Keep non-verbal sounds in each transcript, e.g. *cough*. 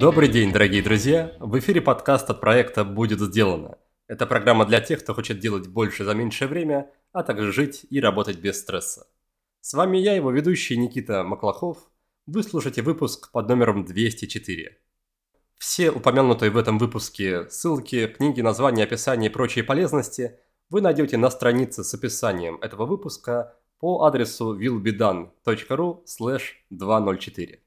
Добрый день, дорогие друзья! В эфире подкаст от проекта «Будет сделано». Это программа для тех, кто хочет делать больше за меньшее время, а также жить и работать без стресса. С вами я, его ведущий Никита Маклахов. Вы слушаете выпуск под номером 204. Все упомянутые в этом выпуске ссылки, книги, названия, описания и прочие полезности вы найдете на странице с описанием этого выпуска по адресу willbedan.ru 204.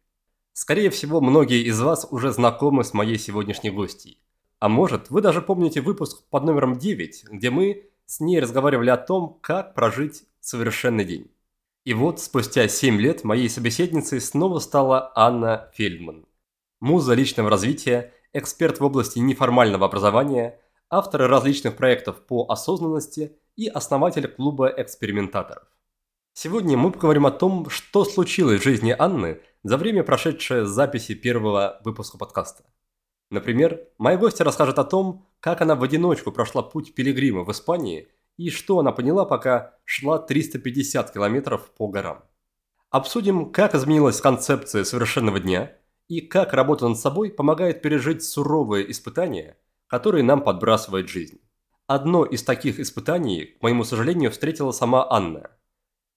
Скорее всего, многие из вас уже знакомы с моей сегодняшней гостьей. А может, вы даже помните выпуск под номером 9, где мы с ней разговаривали о том, как прожить совершенный день. И вот спустя 7 лет моей собеседницей снова стала Анна Фельдман. Муза личного развития, эксперт в области неформального образования, автор различных проектов по осознанности и основатель клуба экспериментаторов. Сегодня мы поговорим о том, что случилось в жизни Анны за время, прошедшее с записи первого выпуска подкаста. Например, моя гостья расскажет о том, как она в одиночку прошла путь пилигрима в Испании и что она поняла, пока шла 350 километров по горам. Обсудим, как изменилась концепция совершенного дня и как работа над собой помогает пережить суровые испытания, которые нам подбрасывает жизнь. Одно из таких испытаний, к моему сожалению, встретила сама Анна.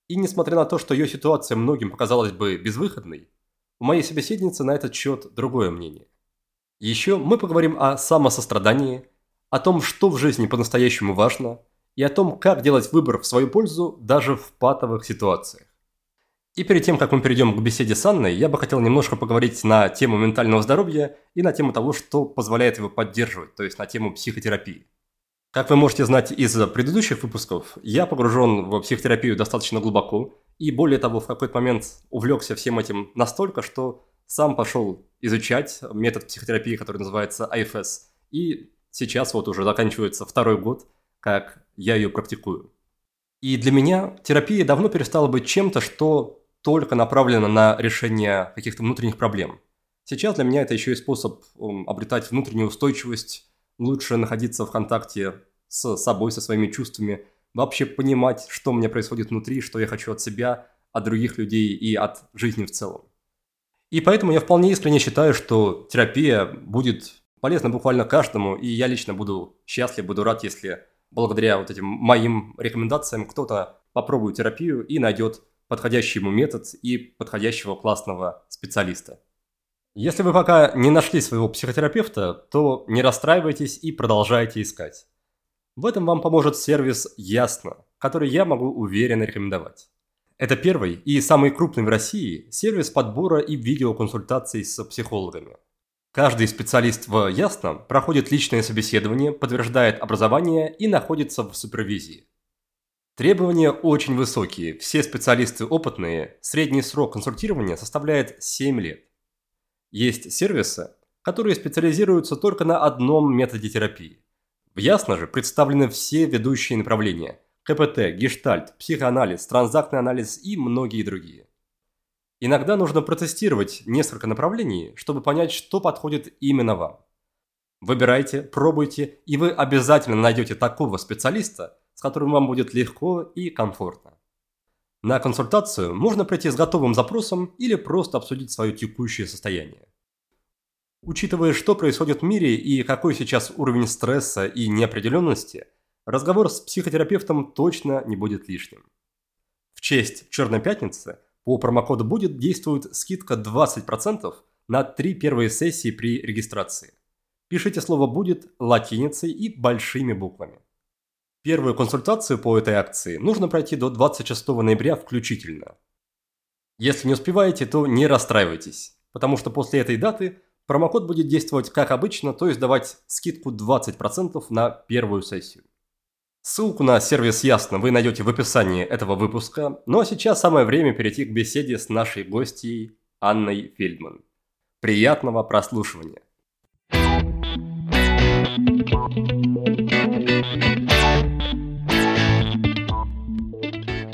И несмотря на то, что ее ситуация многим показалась бы безвыходной, у моей собеседницы на этот счет другое мнение. Еще мы поговорим о самосострадании, о том, что в жизни по-настоящему важно, и о том, как делать выбор в свою пользу даже в патовых ситуациях. И перед тем, как мы перейдем к беседе с Анной, я бы хотел немножко поговорить на тему ментального здоровья и на тему того, что позволяет его поддерживать, то есть на тему психотерапии. Как вы можете знать из предыдущих выпусков, я погружен в психотерапию достаточно глубоко, и более того, в какой-то момент увлекся всем этим настолько, что сам пошел изучать метод психотерапии, который называется IFS. И сейчас вот уже заканчивается второй год, как я ее практикую. И для меня терапия давно перестала быть чем-то, что только направлено на решение каких-то внутренних проблем. Сейчас для меня это еще и способ обретать внутреннюю устойчивость, лучше находиться в контакте с собой, со своими чувствами, вообще понимать, что у меня происходит внутри, что я хочу от себя, от других людей и от жизни в целом. И поэтому я вполне искренне считаю, что терапия будет полезна буквально каждому, и я лично буду счастлив, буду рад, если благодаря вот этим моим рекомендациям кто-то попробует терапию и найдет подходящий ему метод и подходящего классного специалиста. Если вы пока не нашли своего психотерапевта, то не расстраивайтесь и продолжайте искать. В этом вам поможет сервис «Ясно», который я могу уверенно рекомендовать. Это первый и самый крупный в России сервис подбора и видеоконсультаций с психологами. Каждый специалист в Ясном проходит личное собеседование, подтверждает образование и находится в супервизии. Требования очень высокие, все специалисты опытные, средний срок консультирования составляет 7 лет. Есть сервисы, которые специализируются только на одном методе терапии. В Ясно же представлены все ведущие направления – КПТ, гештальт, психоанализ, транзактный анализ и многие другие. Иногда нужно протестировать несколько направлений, чтобы понять, что подходит именно вам. Выбирайте, пробуйте, и вы обязательно найдете такого специалиста, с которым вам будет легко и комфортно. На консультацию можно прийти с готовым запросом или просто обсудить свое текущее состояние. Учитывая, что происходит в мире и какой сейчас уровень стресса и неопределенности, разговор с психотерапевтом точно не будет лишним. В честь Черной Пятницы по промокоду «Будет» действует скидка 20% на три первые сессии при регистрации. Пишите слово «Будет» латиницей и большими буквами. Первую консультацию по этой акции нужно пройти до 26 ноября включительно. Если не успеваете, то не расстраивайтесь, потому что после этой даты промокод будет действовать как обычно, то есть давать скидку 20% на первую сессию. Ссылку на сервис Ясно вы найдете в описании этого выпуска, ну а сейчас самое время перейти к беседе с нашей гостьей Анной Фельдман. Приятного прослушивания!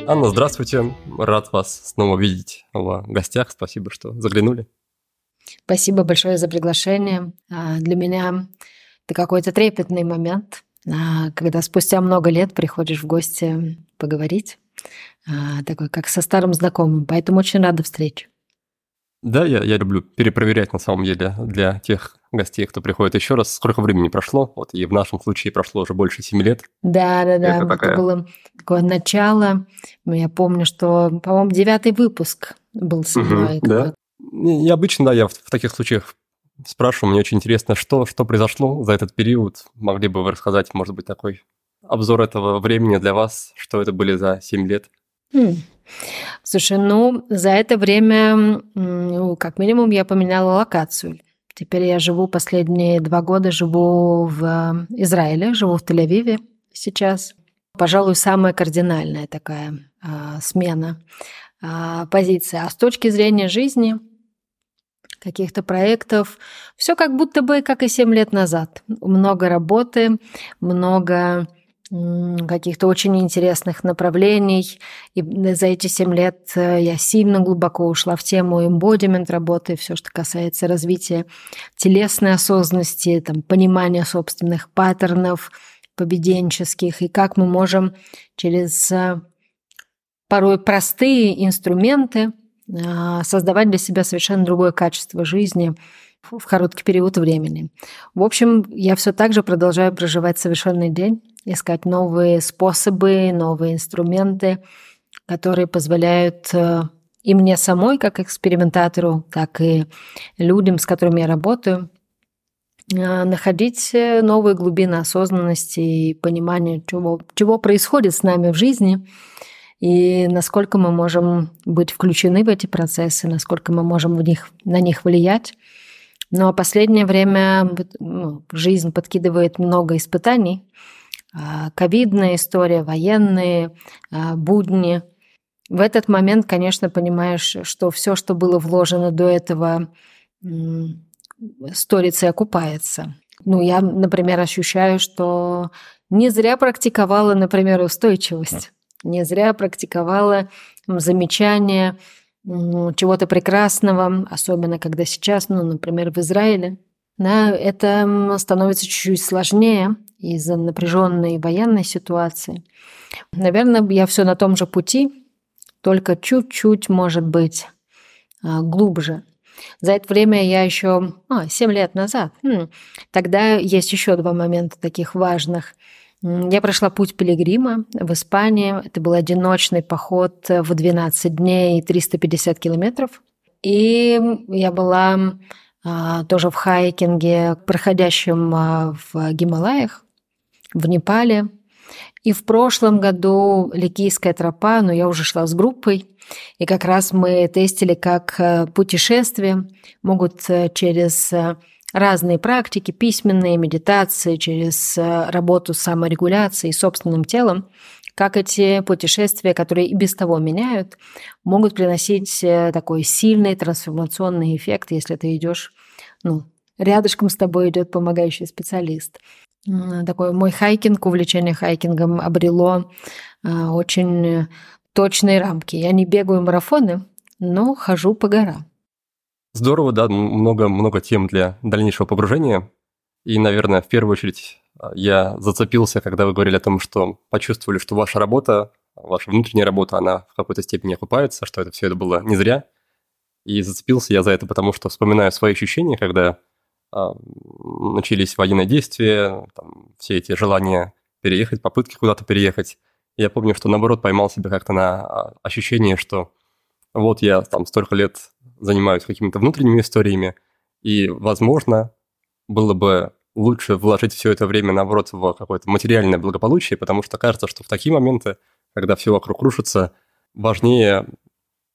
Анна, здравствуйте. Рад вас снова видеть в гостях. Спасибо, что заглянули. Спасибо большое за приглашение. А, для меня это какой-то трепетный момент, а, когда спустя много лет приходишь в гости поговорить. а, такой, как со старым знакомым. Поэтому очень рада встрече. Да, я, я люблю перепроверять на самом деле для тех гостей, кто приходит еще раз, сколько времени прошло. Вот и в нашем случае прошло уже больше семи лет. Да, да, да. Это, такая... это было такое начало. Я помню, что, по-моему, девятый выпуск был со мной. Угу, да. И обычно, да, я в, в таких случаях спрашиваю, мне очень интересно, что, что произошло за этот период. Могли бы вы рассказать, может быть, такой обзор этого времени для вас, что это были за 7 лет? Хм. Слушай, ну, за это время, ну, как минимум, я поменяла локацию. Теперь я живу последние два года, живу в э, Израиле, живу в Тель-Авиве сейчас. Пожалуй, самая кардинальная такая а, смена а, позиции. А с точки зрения жизни, каких-то проектов. Все как будто бы, как и 7 лет назад. Много работы, много каких-то очень интересных направлений. И за эти 7 лет э, я сильно глубоко ушла в тему эмбодимент работы, все, что касается развития телесной осознанности, там, понимания собственных паттернов поведенческих, и как мы можем через э, порой простые инструменты создавать для себя совершенно другое качество жизни в короткий период времени. В общем, я все так же продолжаю проживать совершенный день, искать новые способы, новые инструменты, которые позволяют э, и мне самой, как экспериментатору, так и людям, с которыми я работаю, э, находить э, новые глубины осознанности и понимания, чего, чего происходит с нами в жизни – и насколько мы можем быть включены в эти процессы, насколько мы можем в них, на них влиять. Но последнее время ну, жизнь подкидывает много испытаний. А, ковидная история, военные, а, будни. В этот момент, конечно, понимаешь, что все, что было вложено до этого, сторится и окупается. Ну, я, например, ощущаю, что не зря практиковала, например, устойчивость не зря практиковала замечания чего-то прекрасного, особенно когда сейчас, ну, например, в Израиле, да, это становится чуть-чуть сложнее из-за напряженной военной ситуации. Наверное, я все на том же пути, только чуть-чуть, может быть, а, глубже. За это время я еще... А, 7 лет назад. Хм, тогда есть еще два момента таких важных – я прошла путь пилигрима в Испании. Это был одиночный поход в 12 дней и 350 километров. И я была а, тоже в хайкинге, проходящем а, в Гималаях, в Непале. И в прошлом году Ликийская тропа, но я уже шла с группой, и как раз мы тестили, как э, путешествия могут э, через э, разные практики, письменные, медитации, через э, работу с саморегуляцией и собственным телом, как эти путешествия, которые и без того меняют, могут приносить э, такой сильный трансформационный эффект, если ты идешь, ну, рядышком с тобой идет помогающий специалист. Такой мой хайкинг, увлечение хайкингом обрело э, очень точные рамки. Я не бегаю марафоны, но хожу по горам. Здорово, да, много, много тем для дальнейшего погружения. И, наверное, в первую очередь а, я зацепился, когда вы говорили о том, что почувствовали, что ваша работа, ваша внутренняя работа, она в какой-то степени окупается, что это все это было не зря. И зацепился я за это, потому что вспоминаю свои ощущения, когда а, начались военные действия, там, все эти желания переехать, попытки куда-то переехать. Я помню, что наоборот поймал себя как-то на а, ощущение, что вот я там столько лет занимаюсь какими-то внутренними историями, и, возможно, было бы лучше вложить все это время, наоборот, в какое-то материальное благополучие, потому что кажется, что в такие моменты, когда все вокруг рушится, важнее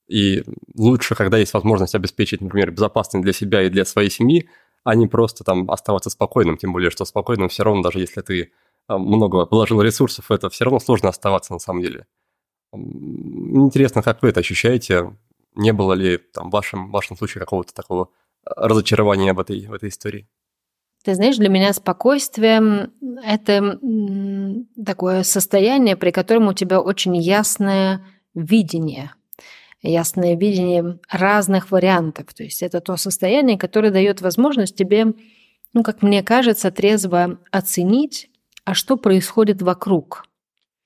и лучше, когда есть возможность обеспечить, например, безопасность для себя и для своей семьи, а не просто там оставаться спокойным, тем более, что спокойным все равно, даже если ты а, много положил ресурсов, это все равно сложно оставаться на самом деле. Интересно, как вы это ощущаете? Не было ли там в вашем, в вашем случае какого-то такого а, разочарования в этой, в этой истории? Ты знаешь, для меня спокойствие – это такое состояние, при котором у тебя очень ясное видение, ясное видение разных вариантов. То есть это то состояние, которое дает возможность тебе, ну, как мне кажется, трезво оценить, а что происходит вокруг.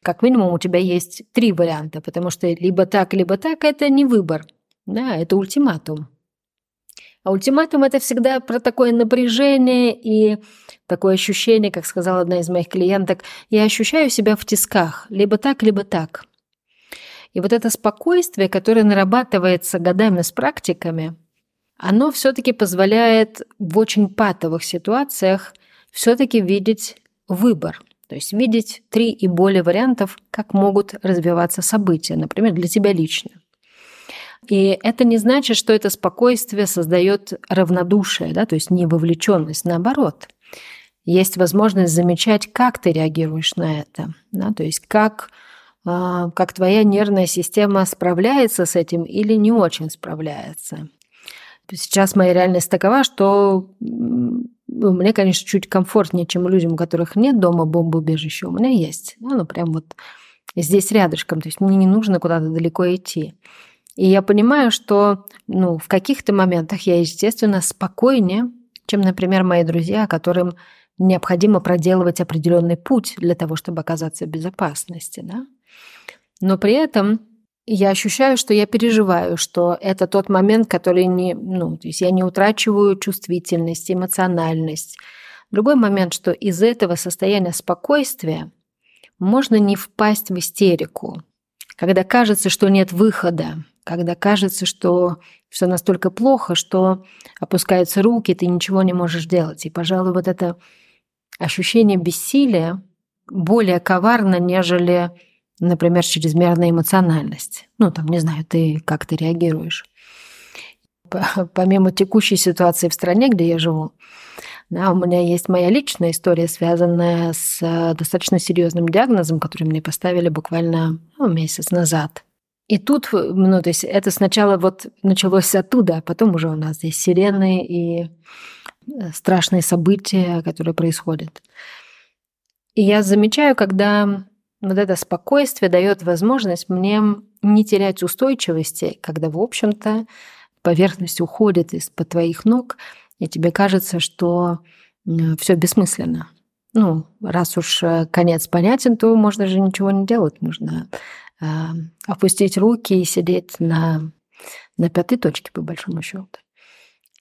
как минимум у тебя есть три варианта, потому что либо так, либо так – это не выбор, да, это ультиматум. А ультиматум – это всегда про такое напряжение и такое ощущение, как сказала одна из моих клиенток, я ощущаю себя в тисках, либо так, либо так. И вот это спокойствие, которое нарабатывается годами с практиками, оно все-таки позволяет в очень патовых ситуациях все-таки видеть выбор. То есть видеть три и более вариантов, как могут развиваться события, например, для тебя лично. И это не значит, что это спокойствие создает равнодушие, да, то есть невовлеченность. Наоборот, есть возможность замечать, как ты реагируешь на это, да, то есть как, а, как твоя нервная система справляется с этим или не очень справляется. Сейчас моя реальность такова, что мне, конечно, чуть комфортнее, чем людям, у которых нет дома бомбоубежища. У меня есть. Ну, прям вот здесь рядышком. То есть мне не нужно куда-то далеко идти. И я понимаю, что ну, в каких-то моментах я, естественно, спокойнее, чем, например, мои друзья, которым необходимо проделывать определенный путь для того, чтобы оказаться в безопасности. Да? Но при этом я ощущаю, что я переживаю, что это тот момент, который не, ну, то есть я не утрачиваю чувствительность, эмоциональность. Другой момент, что из этого состояния спокойствия можно не впасть в истерику, когда кажется, что нет выхода, когда кажется, что все настолько плохо, что опускаются руки, ты ничего не можешь делать. И, пожалуй, вот это ощущение бессилия более коварно, нежели, например, чрезмерная эмоциональность. Ну, там, не знаю, ты как ты реагируешь. Помимо текущей ситуации в стране, где я живу, да, у меня есть моя личная история, связанная с э, достаточно серьезным диагнозом, который мне поставили буквально ну, месяц назад. И тут, ну, то есть это сначала вот началось оттуда, а потом уже у нас здесь сирены и э, страшные события, которые происходят. И я замечаю, когда вот это спокойствие дает возможность мне не терять устойчивости, когда, в общем-то, поверхность уходит из-под твоих ног, и тебе кажется, что все бессмысленно. Ну, раз уж э, конец понятен, то можно же ничего не делать. Можно э, опустить руки и сидеть на, на пятой точке, по большому счету.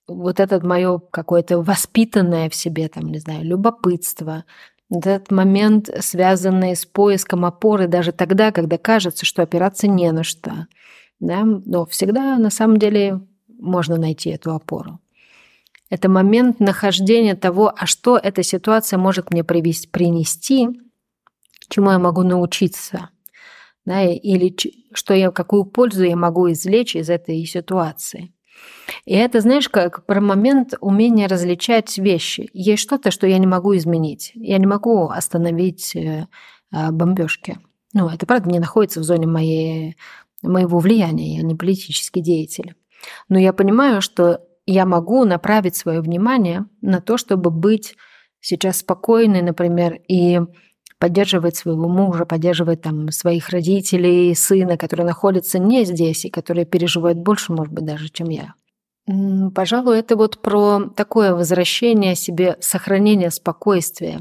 Вот это мое какое-то воспитанное в себе, там, не знаю, любопытство, этот момент, связанный с поиском опоры даже тогда, когда кажется, что опираться не на что. Да? Но всегда на самом деле можно найти эту опору. Это момент нахождения того, а что эта ситуация может мне привести, принести, чему я могу научиться, да, или что я, какую пользу я могу извлечь из этой ситуации. И это, знаешь, как про момент умения различать вещи. Есть что-то, что я не могу изменить. Я не могу остановить э, а, бомбежки. Ну, это правда не находится в зоне моей, моего влияния, я не политический деятель. Но я понимаю, что я могу направить свое внимание на то, чтобы быть сейчас спокойной, например, и поддерживать своего мужа, поддерживать там своих родителей, сына, которые находятся не здесь и которые переживают больше, может быть, даже, чем я. Пожалуй, это вот про такое возвращение себе, сохранение спокойствия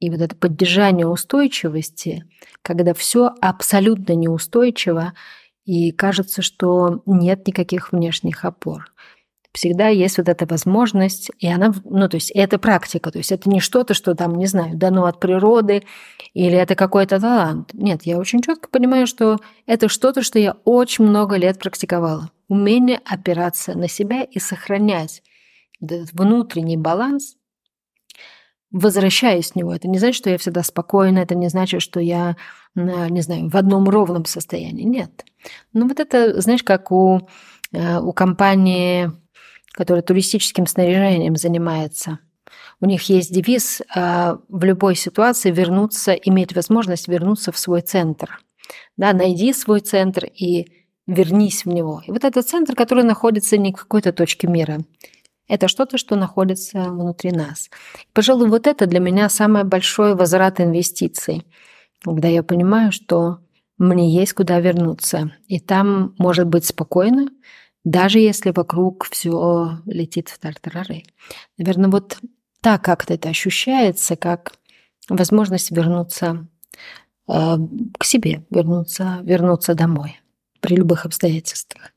и вот это поддержание устойчивости, когда все абсолютно неустойчиво и кажется, что нет никаких внешних опор всегда есть вот эта возможность, и она, ну, то есть это практика, то есть это не что-то, что там, не знаю, дано от природы, или это какой-то талант. Нет, я очень четко понимаю, что это что-то, что я очень много лет практиковала. Умение опираться на себя и сохранять этот внутренний баланс, возвращаясь с него. Это не значит, что я всегда спокойна, это не значит, что я, не знаю, в одном ровном состоянии. Нет. Ну вот это, знаешь, как у, э, у компании который туристическим снаряжением занимается. У них есть девиз а, в любой ситуации вернуться, иметь возможность вернуться в свой центр. Да, найди свой центр и вернись в него. И вот этот центр, который находится не в какой-то точке мира, это что-то, что находится внутри нас. Пожалуй, вот это для меня самый большой возврат инвестиций, когда я понимаю, что мне есть куда вернуться. И там может быть спокойно, даже если вокруг все летит в тартарары. Наверное, вот так как-то это ощущается, как возможность вернуться к себе, вернуться, вернуться домой при любых обстоятельствах.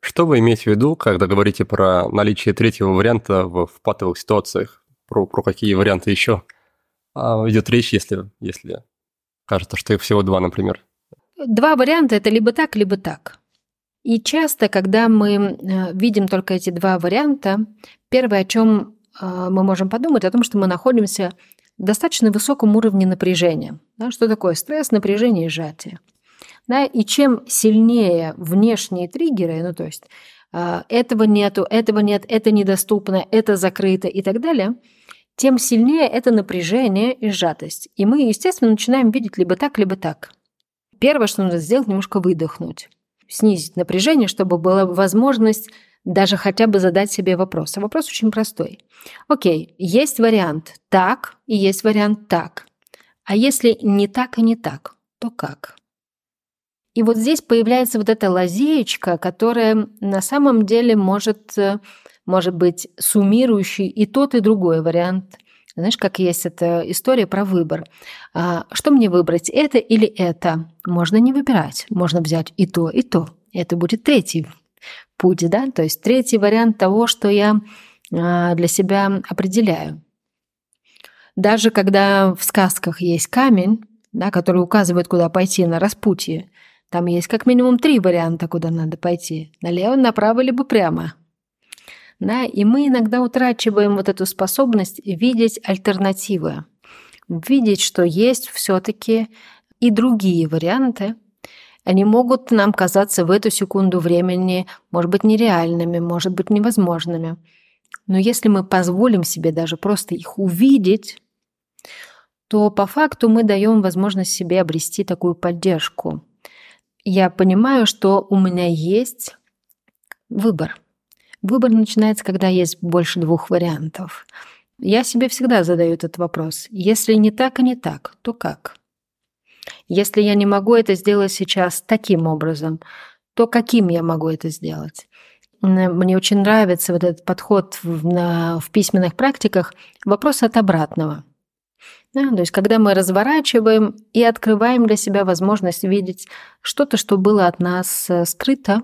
Что вы имеете в виду, когда говорите про наличие третьего варианта в, в патовых ситуациях? Про, про какие варианты еще а, идет речь, если, если кажется, что их всего два, например? Два варианта – это либо так, либо так. И часто, когда мы э, видим только эти два варианта, первое, о чем э, мы можем подумать, о том, что мы находимся в достаточно высоком уровне напряжения. Да, что такое стресс, напряжение и сжатие. Да, и чем сильнее внешние триггеры, ну то есть э, этого нету, этого нет, это недоступно, это закрыто и так далее, тем сильнее это напряжение и сжатость. И мы, естественно, начинаем видеть либо так, либо так. Первое, что нужно сделать, немножко выдохнуть снизить напряжение, чтобы была возможность даже хотя бы задать себе вопрос. А вопрос очень простой. Окей, есть вариант так и есть вариант так. А если не так и не так, то как? И вот здесь появляется вот эта лазеечка, которая на самом деле может, э, может быть суммирующей и тот, и другой вариант знаешь, как есть эта история про выбор. А, что мне выбрать, это или это? Можно не выбирать, можно взять и то, и то. Это будет третий путь, да, то есть третий вариант того, что я а, для себя определяю. Даже когда в сказках есть камень, да, который указывает, куда пойти на распутье, там есть как минимум три варианта, куда надо пойти. Налево, направо, либо прямо – да, и мы иногда утрачиваем вот эту способность видеть альтернативы, видеть, что есть все-таки и другие варианты. Они могут нам казаться в эту секунду времени, может быть, нереальными, может быть, невозможными. Но если мы позволим себе даже просто их увидеть, то по факту мы даем возможность себе обрести такую поддержку. Я понимаю, что у меня есть выбор. Выбор начинается, когда есть больше двух вариантов. Я себе всегда задаю этот вопрос. Если не так и не так, то как? Если я не могу это сделать сейчас таким образом, то каким я могу это сделать? Мне очень нравится вот этот подход в, на, в письменных практиках. Вопрос от обратного. Да, то есть, когда мы разворачиваем и открываем для себя возможность видеть что-то, что было от нас э, скрыто,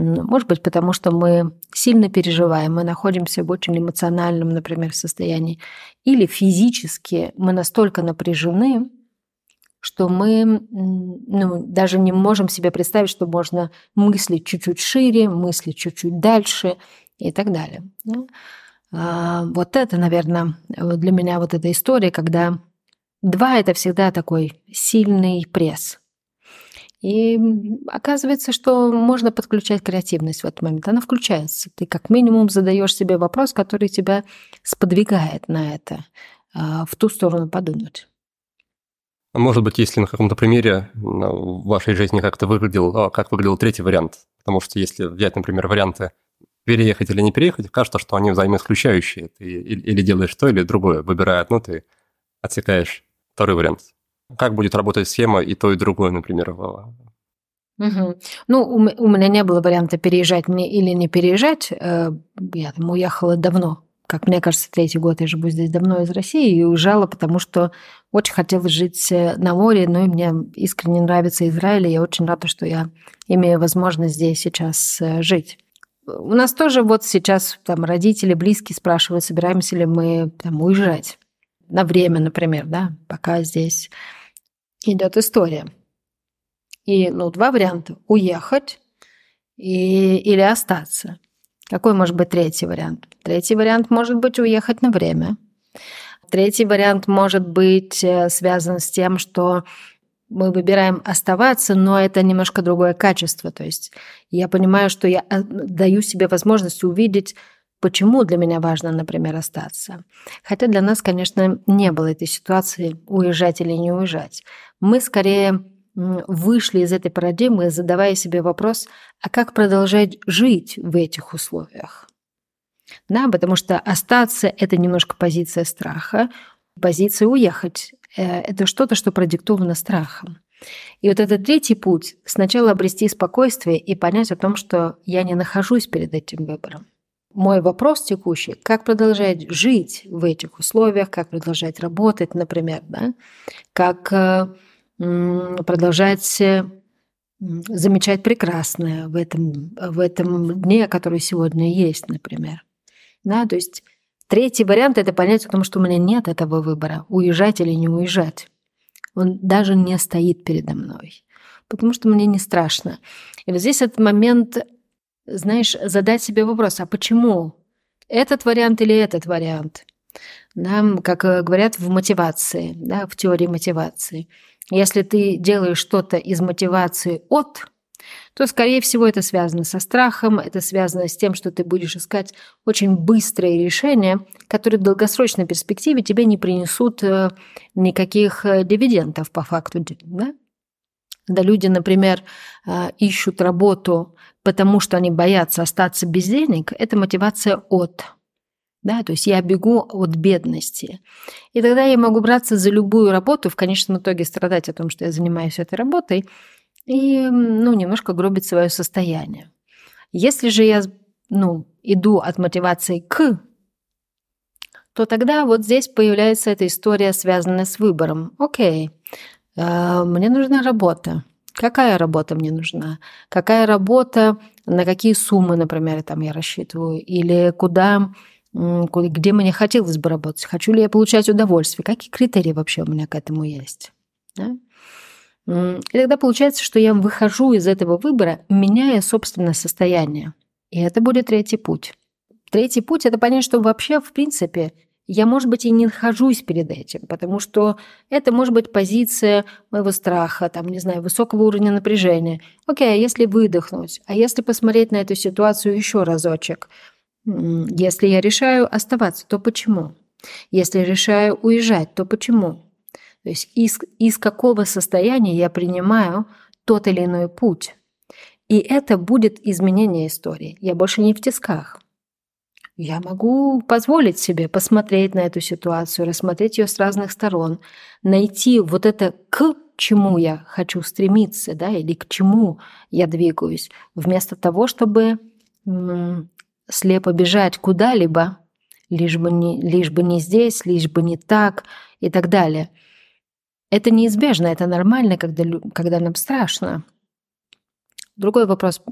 может быть, потому что мы сильно переживаем, мы находимся в очень эмоциональном, например, состоянии. Или физически мы настолько напряжены, что мы ну, даже не можем себе представить, что можно мыслить чуть-чуть шире, мыслить чуть-чуть дальше и так далее. А, вот это, наверное, для меня вот эта история, когда два – это всегда такой сильный пресс – и оказывается, что можно подключать креативность в этот момент. Она включается. Ты как минимум задаешь себе вопрос, который тебя сподвигает на это, а, в ту сторону подумать. А может быть, если на каком-то примере в вашей жизни как-то выглядел, а, как выглядел третий вариант? Потому что если взять, например, варианты переехать или не переехать, кажется, что они взаимоисключающие. Ты или делаешь то, или другое. Выбирая одно, ты отсекаешь второй вариант. Как будет работать схема и то, и другое, например? Угу. Ну, у, у меня не было варианта переезжать мне или не переезжать. Э, я там уехала давно. Как мне кажется, третий год я живу здесь давно из России и уезжала, потому что очень хотела жить э, на море, ну и мне искренне нравится Израиль, и я очень рада, что я имею возможность здесь сейчас э, жить. У нас тоже вот сейчас там родители, близкие спрашивают, собираемся ли мы там уезжать на время, например, да, пока здесь идет история. И, ну, два варианта. Уехать и, или остаться. Какой может быть третий вариант? Третий вариант может быть уехать на время. Третий вариант может быть э, связан с тем, что мы выбираем оставаться, но это немножко другое качество. То есть я понимаю, что я э, даю себе возможность увидеть почему для меня важно, например, остаться. Хотя для нас, конечно, не было этой ситуации уезжать или не уезжать. Мы скорее вышли из этой парадигмы, задавая себе вопрос, а как продолжать жить в этих условиях? Да, потому что остаться – это немножко позиция страха, позиция уехать э, – это что-то, что продиктовано страхом. И вот этот третий путь – сначала обрести спокойствие и понять о том, что я не нахожусь перед этим выбором. Мой вопрос текущий, как продолжать жить в этих условиях, как продолжать работать, например, да? как э, продолжать замечать прекрасное в этом, в этом дне, который сегодня есть, например. Да, то есть третий вариант – это понять о том, что у меня нет этого выбора, уезжать или не уезжать. Он даже не стоит передо мной, потому что мне не страшно. И вот здесь этот момент, знаешь, задать себе вопрос, а почему этот вариант или этот вариант? Да, как э, говорят в мотивации, да, в теории мотивации – если ты делаешь что-то из мотивации от, то, скорее всего, это связано со страхом, это связано с тем, что ты будешь искать очень быстрые решения, которые в долгосрочной перспективе тебе не принесут э, никаких э, дивидендов по факту. Да? Когда люди, например, ищут работу, потому что они боятся остаться без денег, это мотивация от. Да, то есть я бегу от бедности. И тогда я могу браться за любую работу, в конечном итоге страдать о том, что я занимаюсь этой работой, и ну, немножко гробить свое состояние. Если же я ну, иду от мотивации к, то тогда вот здесь появляется эта история, связанная с выбором. Окей, э, мне нужна работа. Какая работа мне нужна? Какая работа, на какие суммы, например, там я рассчитываю? Или куда где мне хотелось бы работать, хочу ли я получать удовольствие, какие критерии вообще у меня к этому есть. Да? И тогда получается, что я выхожу из этого выбора, меняя собственное состояние. И это будет третий путь. Третий путь – это понять, что вообще, в принципе, я, может быть, и не нахожусь перед этим, потому что это может быть позиция моего страха, там, не знаю, высокого уровня напряжения. Окей, а если выдохнуть, а если посмотреть на эту ситуацию еще разочек – если я решаю оставаться, то почему? Если решаю уезжать, то почему? То есть из, из какого состояния я принимаю тот или иной путь. И это будет изменение истории. Я больше не в тисках. Я могу позволить себе посмотреть на эту ситуацию, рассмотреть ее с разных сторон, найти вот это к чему я хочу стремиться, да, или к чему я двигаюсь, вместо того, чтобы слепо бежать куда-либо, лишь бы, не, лишь бы не здесь, лишь бы не так и так далее. Это неизбежно, это нормально, когда, когда нам страшно. Другой вопрос.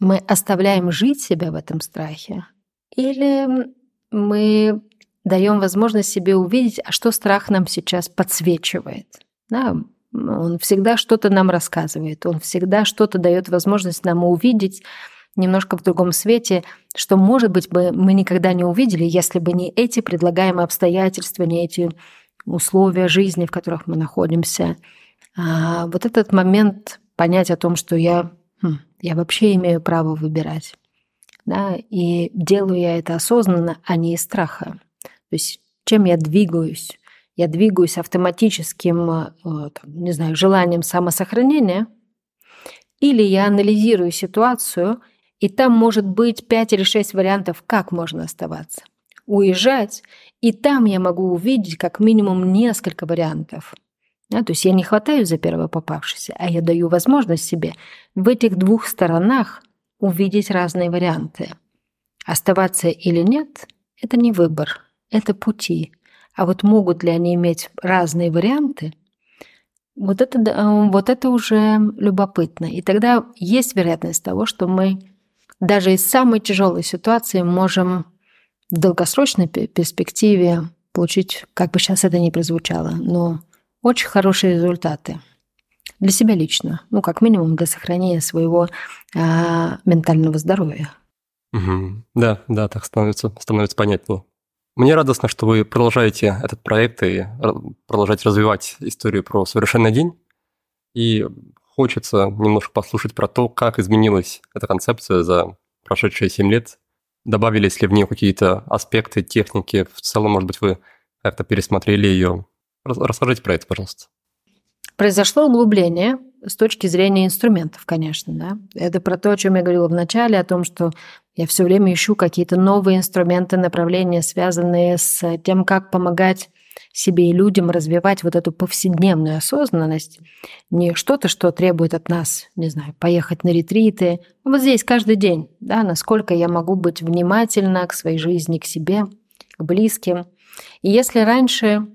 Мы оставляем жить себя в этом страхе? Или мы даем возможность себе увидеть, а что страх нам сейчас подсвечивает? Да, он всегда что-то нам рассказывает, он всегда что-то дает возможность нам увидеть, немножко в другом свете, что, может быть, бы мы никогда не увидели, если бы не эти предлагаемые обстоятельства, не эти условия жизни, в которых мы находимся. А вот этот момент понять о том, что я, хм, я вообще имею право выбирать. Да, и делаю я это осознанно, а не из страха. То есть чем я двигаюсь? Я двигаюсь автоматическим, э, там, не знаю, желанием самосохранения, или я анализирую ситуацию и там может быть 5 или 6 вариантов, как можно оставаться. Уезжать, и там я могу увидеть как минимум несколько вариантов. Да, то есть я не хватаю за первое попавшееся, а я даю возможность себе в этих двух сторонах увидеть разные варианты. Оставаться или нет – это не выбор, это пути. А вот могут ли они иметь разные варианты – вот это, вот это уже любопытно. И тогда есть вероятность того, что мы даже из самой тяжелой ситуации можем в долгосрочной перспективе получить, как бы сейчас это ни прозвучало, но очень хорошие результаты для себя лично, ну, как минимум для сохранения своего а, ментального здоровья. Угу. Да, да, так становится, становится понятнее. Мне радостно, что вы продолжаете этот проект и продолжаете развивать историю про совершенный день. И хочется немножко послушать про то, как изменилась эта концепция за прошедшие 7 лет. Добавились ли в нее какие-то аспекты, техники? В целом, может быть, вы как-то пересмотрели ее. Расскажите про это, пожалуйста. Произошло углубление с точки зрения инструментов, конечно. Да? Это про то, о чем я говорила в начале, о том, что я все время ищу какие-то новые инструменты, направления, связанные с тем, как помогать себе и людям развивать вот эту повседневную осознанность, не что-то, что требует от нас, не знаю, поехать на ретриты, вот здесь каждый день, да, насколько я могу быть внимательна к своей жизни, к себе, к близким. И если раньше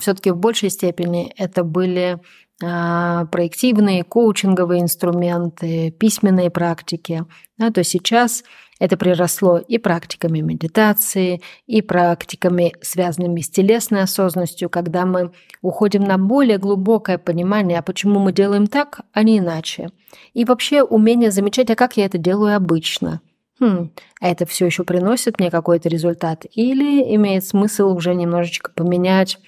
все-таки в большей степени это были а, проективные, коучинговые инструменты, письменные практики, да, то сейчас это приросло и практиками медитации, и практиками, связанными с телесной осознанностью, когда мы уходим на более глубокое понимание, а почему мы делаем так, а не иначе. И вообще умение замечать, а как я это делаю обычно. Хм, а это все еще приносит мне какой-то результат? Или имеет смысл уже немножечко поменять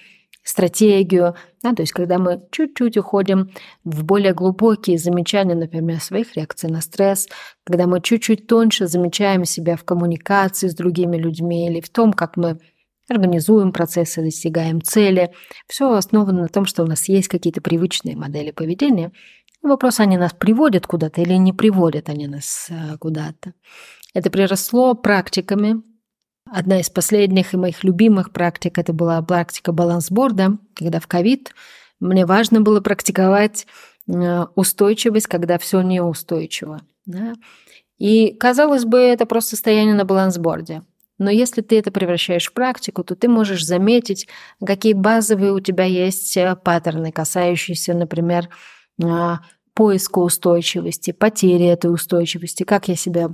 стратегию, да, то есть когда мы чуть-чуть уходим в более глубокие замечания, например, своих реакций на стресс, когда мы чуть-чуть тоньше замечаем себя в коммуникации с другими людьми или в том, как мы организуем процессы, достигаем цели. Все основано на том, что у нас есть какие-то привычные модели поведения. Вопрос, они нас приводят куда-то или не приводят они нас э, куда-то. Это приросло практиками, Одна из последних и моих любимых практик это была практика балансборда, когда в ковид мне важно было практиковать э, устойчивость, когда все неустойчиво. Да? И казалось бы, это просто состояние на балансборде. Но если ты это превращаешь в практику, то ты можешь заметить, какие базовые у тебя есть э, паттерны, касающиеся, например, э, поиска устойчивости, потери этой устойчивости, как я себя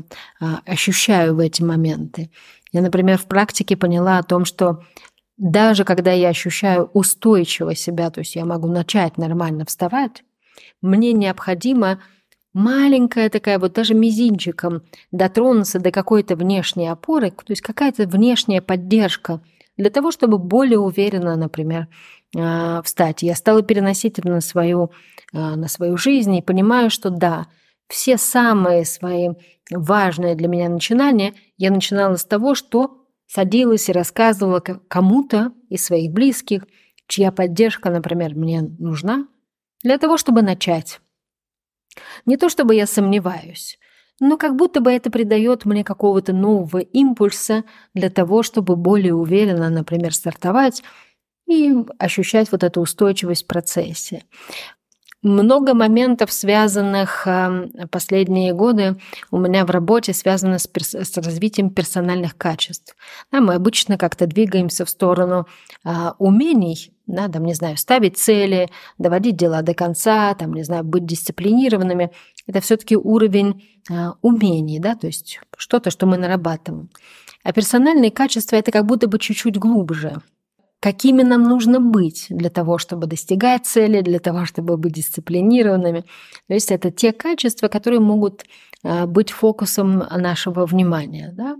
ощущаю в эти моменты. Я, например, в практике поняла о том, что даже когда я ощущаю устойчиво себя, то есть я могу начать нормально вставать, мне необходимо маленькая такая, вот даже мизинчиком дотронуться до какой-то внешней опоры, то есть какая-то внешняя поддержка для того, чтобы более уверенно, например, а, встать. Я стала переносить это на свою, а, на свою жизнь и понимаю, что да, все самые свои важные для меня начинания я начинала с того, что садилась и рассказывала кому-то из своих близких, чья поддержка, например, мне нужна, для того, чтобы начать. Не то чтобы я сомневаюсь, но как будто бы это придает мне какого-то нового импульса для того, чтобы более уверенно, например, стартовать и ощущать вот эту устойчивость в процессе. Много моментов, связанных э, последние годы у меня в работе, связано с, перс- с развитием персональных качеств. Да, мы обычно как-то двигаемся в сторону а, умений, да, там, не знаю, ставить цели, доводить дела до конца, там, не знаю, быть дисциплинированными. Это все-таки уровень а, умений, да, то есть что-то, что мы нарабатываем. А персональные качества это как будто бы чуть-чуть глубже какими нам нужно быть для того, чтобы достигать цели, для того, чтобы быть дисциплинированными. То есть это те качества, которые могут а, быть фокусом нашего внимания. Да?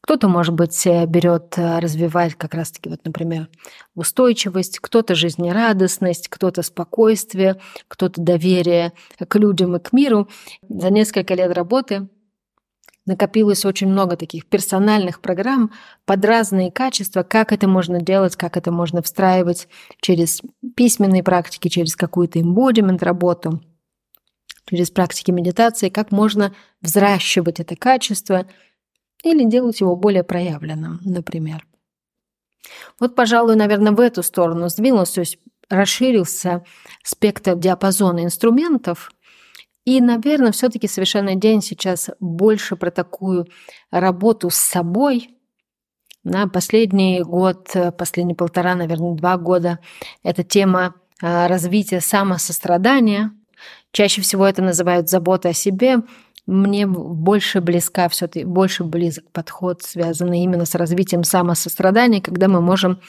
Кто-то, может быть, э, берет э, развивать как раз-таки, вот, например, устойчивость, кто-то жизнерадостность, кто-то спокойствие, кто-то доверие к людям и к миру. За несколько лет работы накопилось очень много таких персональных программ под разные качества, как это можно делать, как это можно встраивать через письменные практики, через какую-то эмбодимент работу, через практики медитации, как можно взращивать это качество или делать его более проявленным, например. Вот, пожалуй, наверное, в эту сторону сдвинулся, то есть расширился спектр диапазона инструментов – и, наверное, все-таки совершенный день сейчас больше про такую работу с собой. На последний год, последние полтора, наверное, два года эта тема а, развития самосострадания. Чаще всего это называют забота о себе. Мне больше близка все-таки, больше близок подход, связанный именно с развитием самосострадания, когда мы можем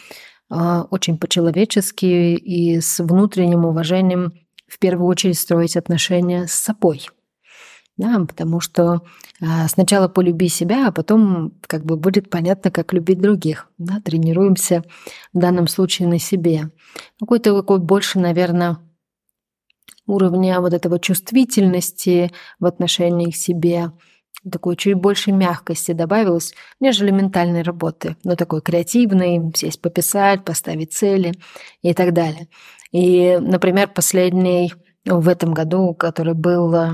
а, очень по-человечески и с внутренним уважением в первую очередь строить отношения с собой. Да, потому что а, сначала полюби себя, а потом как бы будет понятно, как любить других. Да, тренируемся в данном случае на себе. Какой-то такой больше, наверное, уровня вот этого чувствительности в отношении к себе, такой чуть больше мягкости добавилось, нежели ментальной работы, но такой креативной, сесть пописать, поставить цели и так далее. И, например, последний в этом году, который был э,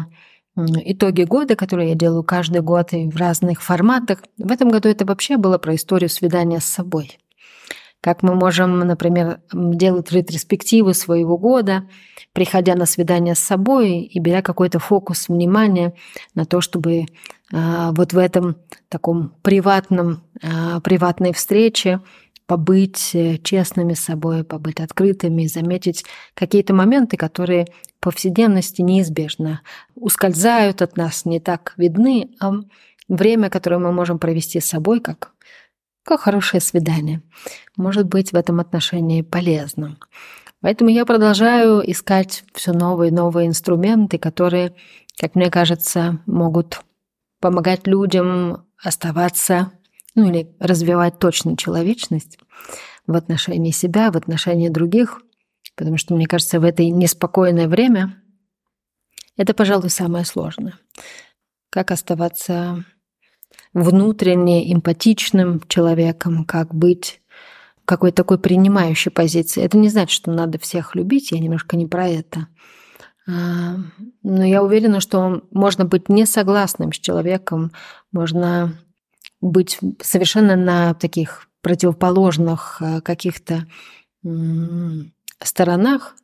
итоги года, которые я делаю каждый год и в разных форматах, в этом году это вообще было про историю свидания с собой. Как мы можем, например, делать ретроспективы своего года, приходя на свидание с собой и беря какой-то фокус внимания на то, чтобы а, вот в этом таком приватном, а, приватной встрече побыть э, честными с собой, побыть открытыми, заметить какие-то моменты, которые в повседневности неизбежно ускользают от нас, не так видны, а время, которое мы можем провести с собой, как, как хорошее свидание, может быть в этом отношении полезно. Поэтому я продолжаю искать все новые и новые инструменты, которые, как мне кажется, могут помогать людям оставаться, ну или развивать точно человечность в отношении себя, в отношении других, потому что, мне кажется, в это неспокойное время это, пожалуй, самое сложное. Как оставаться внутренне эмпатичным человеком, как быть какой-то такой принимающей позиции. Это не значит, что надо всех любить, я немножко не про это. А, но я уверена, что можно быть не согласным с человеком, можно быть совершенно на таких противоположных э, каких-то сторонах,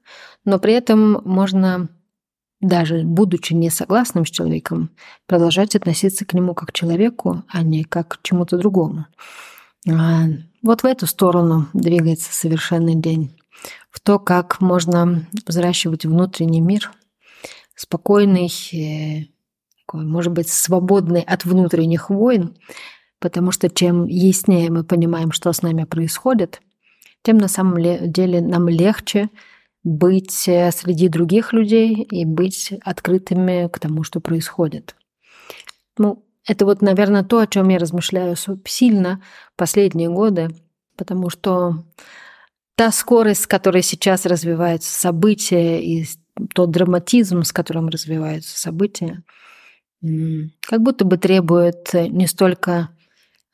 но при этом можно, даже будучи не согласным с человеком, продолжать относиться к нему как к человеку, а не как к чему-то другому. А, вот в эту сторону двигается совершенный день в то, как можно взращивать внутренний мир, спокойный, э, такой, может быть, свободный от внутренних войн, потому что чем яснее мы понимаем, что с нами происходит, тем на самом деле нам легче быть э, среди других людей и быть открытыми к тому, что происходит. Ну, это вот, наверное, то, о чем я размышляю сильно последние годы, потому что та скорость, с которой сейчас развиваются события, и тот драматизм, с которым развиваются события, как будто бы требует не столько,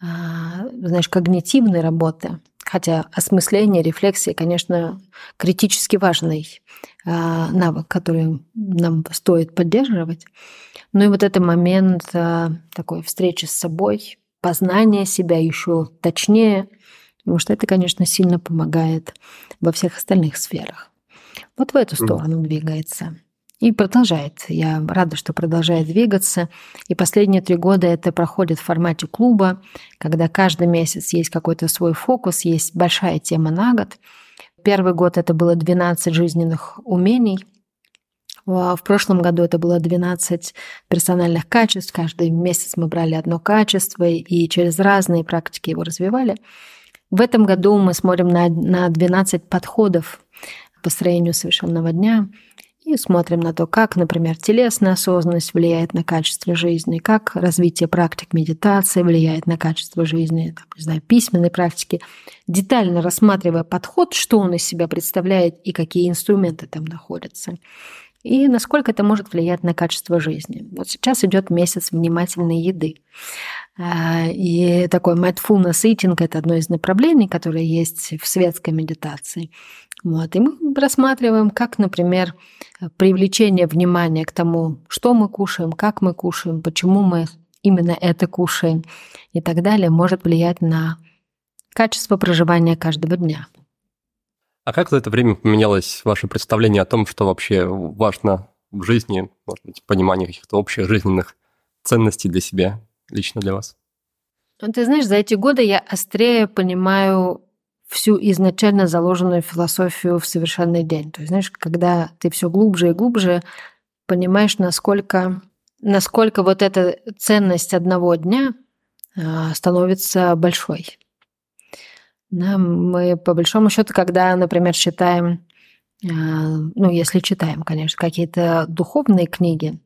знаешь, когнитивной работы, хотя осмысление, рефлексия, конечно, критически важный а, навык, который нам стоит поддерживать. Ну и вот этот момент а, такой встречи с собой, познания себя еще точнее – Потому что это, конечно, сильно помогает во всех остальных сферах. Вот в эту сторону mm. двигается. И продолжает. Я рада, что продолжает двигаться. И последние три года это проходит в формате клуба, когда каждый месяц есть какой-то свой фокус, есть большая тема на год. Первый год это было 12 жизненных умений. В прошлом году это было 12 персональных качеств. Каждый месяц мы брали одно качество и через разные практики его развивали. В этом году мы смотрим на, на 12 подходов к построению совершенного дня и смотрим на то, как, например, телесная осознанность влияет на качество жизни, как развитие практик медитации влияет на качество жизни, там, не знаю, письменной практики, детально рассматривая подход, что он из себя представляет и какие инструменты там находятся и насколько это может влиять на качество жизни. Вот сейчас идет месяц внимательной еды. А, и такой mindfulness eating – это одно из направлений, которое есть в светской медитации. Вот. И мы рассматриваем, как, например, привлечение внимания к тому, что мы кушаем, как мы кушаем, почему мы именно это кушаем и так далее, может влиять на качество проживания каждого дня. А как за это время поменялось ваше представление о том, что вообще важно в жизни, может быть, понимание каких-то общих жизненных ценностей для себя, лично для вас? Ну, ты знаешь, за эти годы я острее понимаю всю изначально заложенную философию в совершенный день. То есть, знаешь, когда ты все глубже и глубже понимаешь, насколько, насколько вот эта ценность одного дня а, становится большой. Да, мы по большому счету, когда, например, читаем, а, ну, если читаем, конечно, какие-то духовные книги,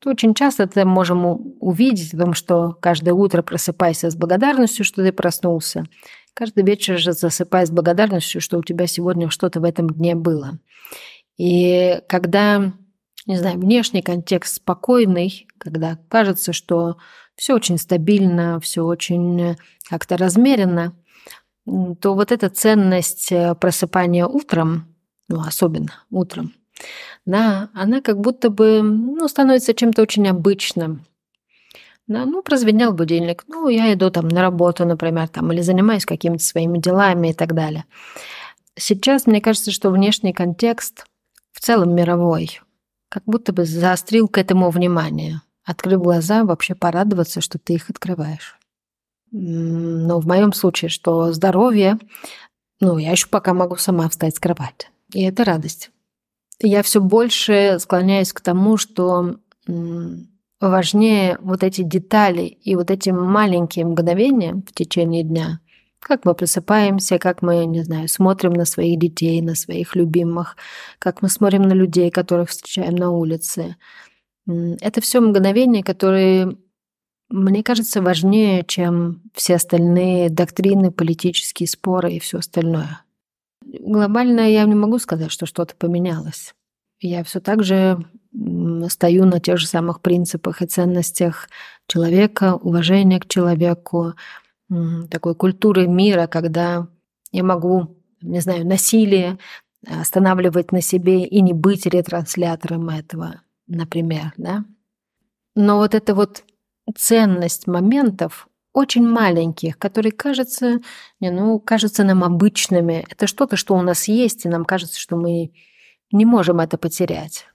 то очень часто это можем увидеть, потому что каждое утро просыпайся с благодарностью, что ты проснулся, каждый вечер же засыпай с благодарностью, что у тебя сегодня что-то в этом дне было. И когда, не знаю, внешний контекст спокойный, когда кажется, что все очень стабильно, все очень как-то размеренно, то вот эта ценность э, просыпания утром, ну, особенно утром, да, она как будто бы ну, становится чем-то очень обычным. Да, ну, прозвенел будильник, ну, я иду там на работу, например, там, или занимаюсь какими-то своими делами и так далее. Сейчас мне кажется, что внешний контекст в целом мировой как будто бы заострил к этому внимание. Открыв глаза, вообще порадоваться, что ты их открываешь. но в моем случае, что здоровье, ну, я еще пока могу сама встать с кровати. И это радость. Я все больше склоняюсь к тому, что важнее вот эти детали и вот эти маленькие мгновения в течение дня, как мы просыпаемся, как мы, не знаю, смотрим на своих детей, на своих любимых, как мы смотрим на людей, которых встречаем на улице. Это все мгновения, которые, мне кажется, важнее, чем все остальные доктрины, политические споры и все остальное. Глобально я не могу сказать, что что-то поменялось. Я все так же стою на тех же самых принципах и ценностях человека, уважения к человеку, такой культуры мира, когда я могу, не знаю, насилие останавливать на себе и не быть ретранслятором этого, например, да. Но вот эта вот ценность моментов очень маленьких, которые кажутся, не, ну, кажутся нам обычными. Это что-то, что у нас есть, и нам кажется, что мы не можем это потерять.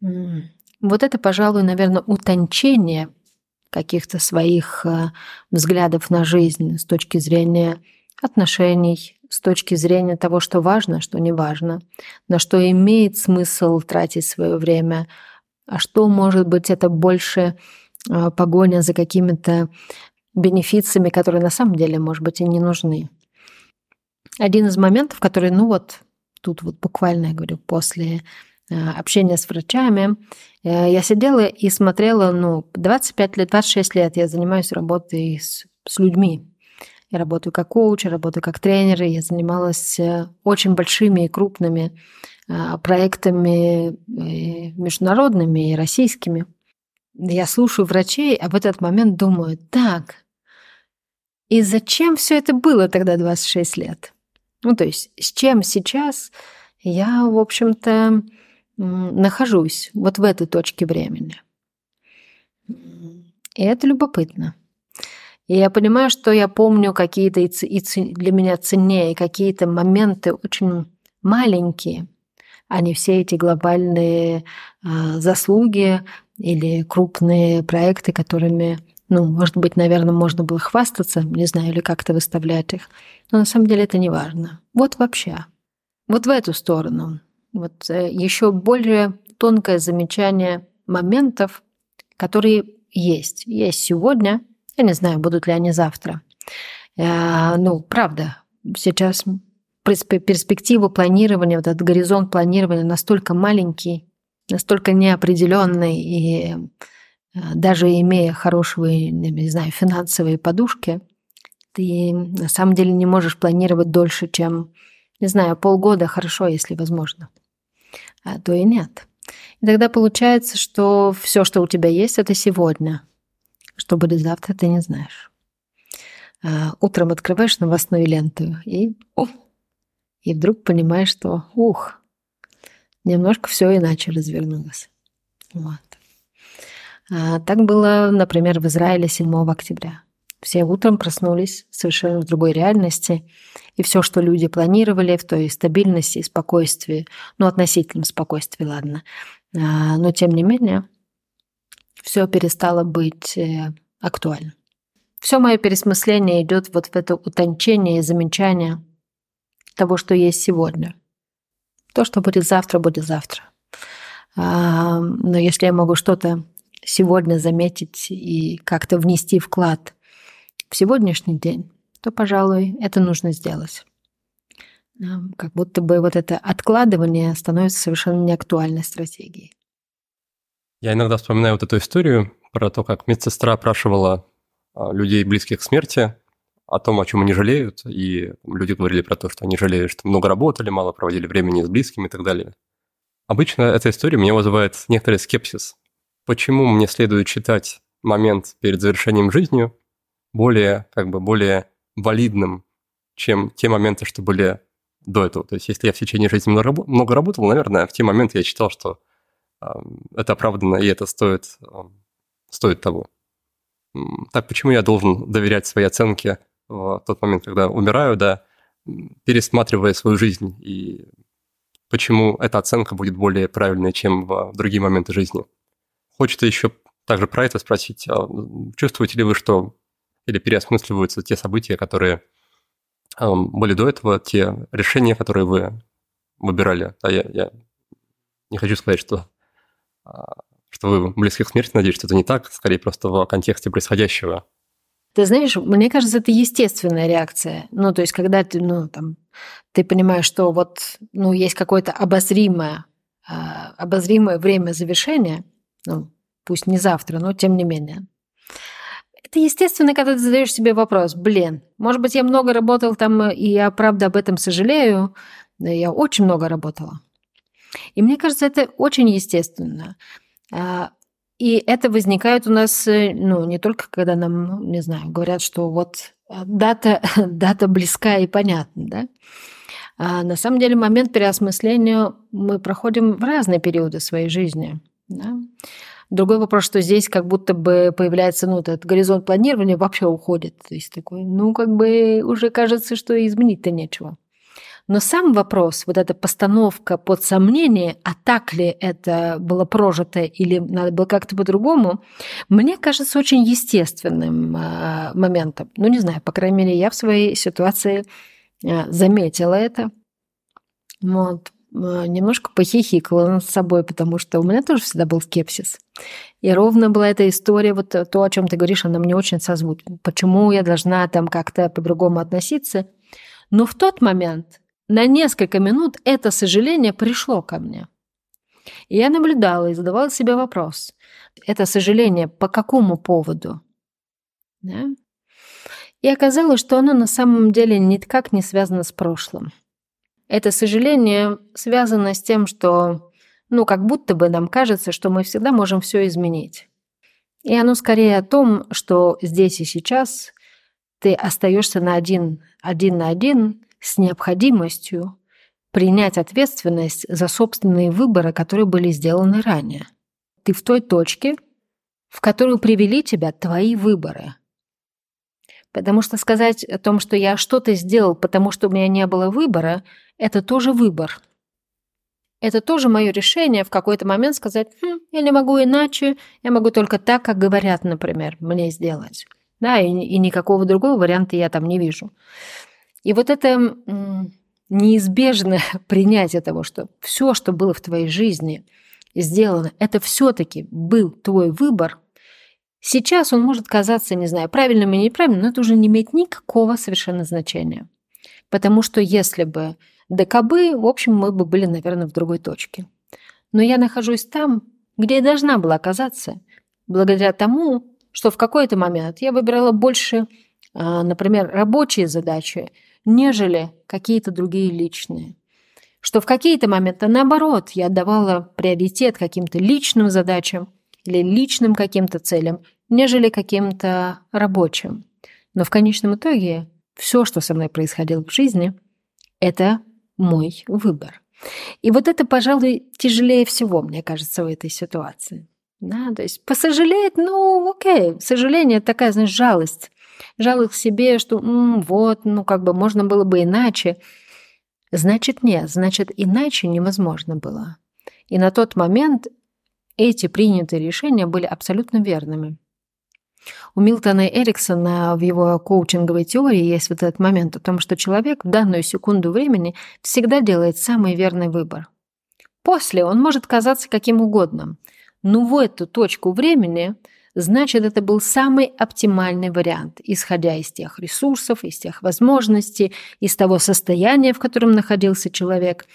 Вот это, пожалуй, наверное, утончение каких-то своих э, взглядов на жизнь с точки зрения отношений, с точки зрения того, что важно, что не важно, на что имеет смысл тратить свое время, а что, может быть, это больше э, погоня за какими-то бенефициями, которые на самом деле, может быть, и не нужны. Один из моментов, который, ну вот, тут вот буквально, я говорю, после общения с врачами, э, я сидела и смотрела, ну, 25 лет, 26 лет я занимаюсь работой с, с людьми. Я работаю как коуч, я работаю как тренер, я занималась э, очень большими и крупными проектами международными и российскими. Я слушаю врачей, а в этот момент думаю, так, и зачем все это было тогда 26 лет? Ну, то есть с чем сейчас я, в общем-то, нахожусь вот в этой точке времени. И это любопытно. И я понимаю, что я помню какие-то и для меня ценнее какие-то моменты очень маленькие, а не все эти глобальные э, заслуги или крупные проекты, которыми ну, может быть, наверное, можно было хвастаться, не знаю, или как-то выставлять их. Но на самом деле это не важно. Вот вообще. Вот в эту сторону. Вот э, еще более тонкое замечание моментов, которые есть. Есть сегодня. Я не знаю, будут ли они завтра. Э, ну, правда, сейчас перспектива планирования, вот этот горизонт планирования настолько маленький, настолько неопределенный и Э, даже имея хорошего, не знаю, финансовые подушки, ты на самом деле не можешь планировать дольше, чем, не знаю, полгода, хорошо, если возможно. А то и нет. И тогда получается, что все, что у тебя есть, это сегодня. Что будет завтра, ты не знаешь. А утром открываешь новостную ленту и, о, и вдруг понимаешь, что, ух, немножко все иначе развернулось. Вот. А, так было, например, в Израиле 7 октября. Все утром проснулись совершенно в другой реальности, и все, что люди планировали в той стабильности и спокойствии, ну, относительном спокойствии, ладно, а, но тем не менее, все перестало быть э, актуальным. Все мое пересмысление идет вот в это утончение и замечание того, что есть сегодня. То, что будет завтра, будет завтра. А, но если я могу что-то сегодня заметить и как-то внести вклад в сегодняшний день, то, пожалуй, это нужно сделать. Как будто бы вот это откладывание становится совершенно неактуальной стратегией. Я иногда вспоминаю вот эту историю про то, как медсестра опрашивала а, людей, близких к смерти, о том, о чем они жалеют, и люди говорили про то, что они жалеют, что много работали, мало проводили времени с близкими и так далее. Обычно эта история меня вызывает некоторый скепсис, почему мне следует считать момент перед завершением жизни более, как бы, более валидным, чем те моменты, что были до этого. То есть, если я в течение жизни много, работал, наверное, в те моменты я считал, что это оправданно и это стоит, стоит того. Так почему я должен доверять своей оценке в тот момент, когда умираю, да, пересматривая свою жизнь, и почему эта оценка будет более правильной, чем в другие моменты жизни? Хочется еще также про это спросить. А чувствуете ли вы, что или переосмысливаются те события, которые были до этого, те решения, которые вы выбирали. А я, я не хочу сказать, что, а, что вы близки к смерти, надеюсь, что это не так, скорее просто в контексте происходящего. Ты знаешь, мне кажется, это естественная реакция. Ну, то есть, когда ты, ну, там, ты понимаешь, что вот, ну, есть какое-то обозримое, э, обозримое время завершения, ну, пусть не завтра, но тем не менее. Это естественно, когда ты задаешь себе вопрос, блин, может быть, я много работал там, и я правда об этом сожалею, я очень много работала. И мне кажется, это очень естественно. А, и это возникает у нас, э, ну, не только когда нам, не знаю, говорят, что вот а, дата, *laughs* дата близка и понятна, да? А на самом деле момент переосмысления мы проходим в разные периоды своей жизни. Да? Другой вопрос, что здесь как будто бы появляется, ну, этот горизонт планирования вообще уходит. То есть такой, ну, как бы уже кажется, что изменить-то нечего. Но сам вопрос, вот эта постановка под сомнение, а так ли это было прожито или надо было как-то по-другому, мне кажется очень естественным э, моментом. Ну, не знаю, по крайней мере, я в своей ситуации э, заметила это. Вот. Э, немножко похихикала над собой, потому что у меня тоже всегда был скепсис. И ровно была эта история, вот то, о чем ты говоришь, она мне очень созвучна. Почему я должна там как-то по-другому относиться? Но в тот момент, на несколько минут, это сожаление пришло ко мне. И я наблюдала и задавала себе вопрос. Это сожаление по какому поводу? Да? И оказалось, что оно на самом деле никак не связано с прошлым. Это сожаление связано с тем, что, ну, как будто бы нам кажется, что мы всегда можем все изменить. И оно скорее о том, что здесь и сейчас ты остаешься на один, один на один с необходимостью принять ответственность за собственные выборы, которые были сделаны ранее. Ты в той точке, в которую привели тебя твои выборы. Потому что сказать о том, что я что-то сделал, потому что у меня не было выбора, это тоже выбор. Это тоже мое решение в какой-то момент сказать, хм, я не могу иначе, я могу только так, как говорят, например, мне сделать. Да, и, и никакого другого варианта я там не вижу. И вот это неизбежное *laughs* принятие того, что все, что было в твоей жизни сделано, это все-таки был твой выбор. Сейчас он может казаться, не знаю, правильным или неправильным, но это уже не имеет никакого совершенно значения. Потому что если бы ДКБ, в общем, мы бы были, наверное, в другой точке. Но я нахожусь там, где я должна была оказаться, благодаря тому, что в какой-то момент я выбирала больше, а, например, рабочие задачи, нежели какие-то другие личные. Что в какие-то моменты, наоборот, я отдавала приоритет каким-то личным задачам или личным каким-то целям, нежели каким-то рабочим. Но в конечном итоге все, что со мной происходило в жизни, это мой выбор. И вот это, пожалуй, тяжелее всего, мне кажется, в этой ситуации. Да, то есть посожалеть, ну, окей, сожаление такая, знаешь, жалость. Жалость к себе, что М, вот, ну, как бы можно было бы иначе. Значит, нет, значит, иначе невозможно было. И на тот момент эти принятые решения были абсолютно верными. У Милтона Эриксона в его коучинговой теории есть вот этот момент о том, что человек в данную секунду времени всегда делает самый верный выбор. После он может казаться каким угодно, но в эту точку времени значит это был самый оптимальный вариант, исходя из тех ресурсов, из тех возможностей, из того состояния, в котором находился человек.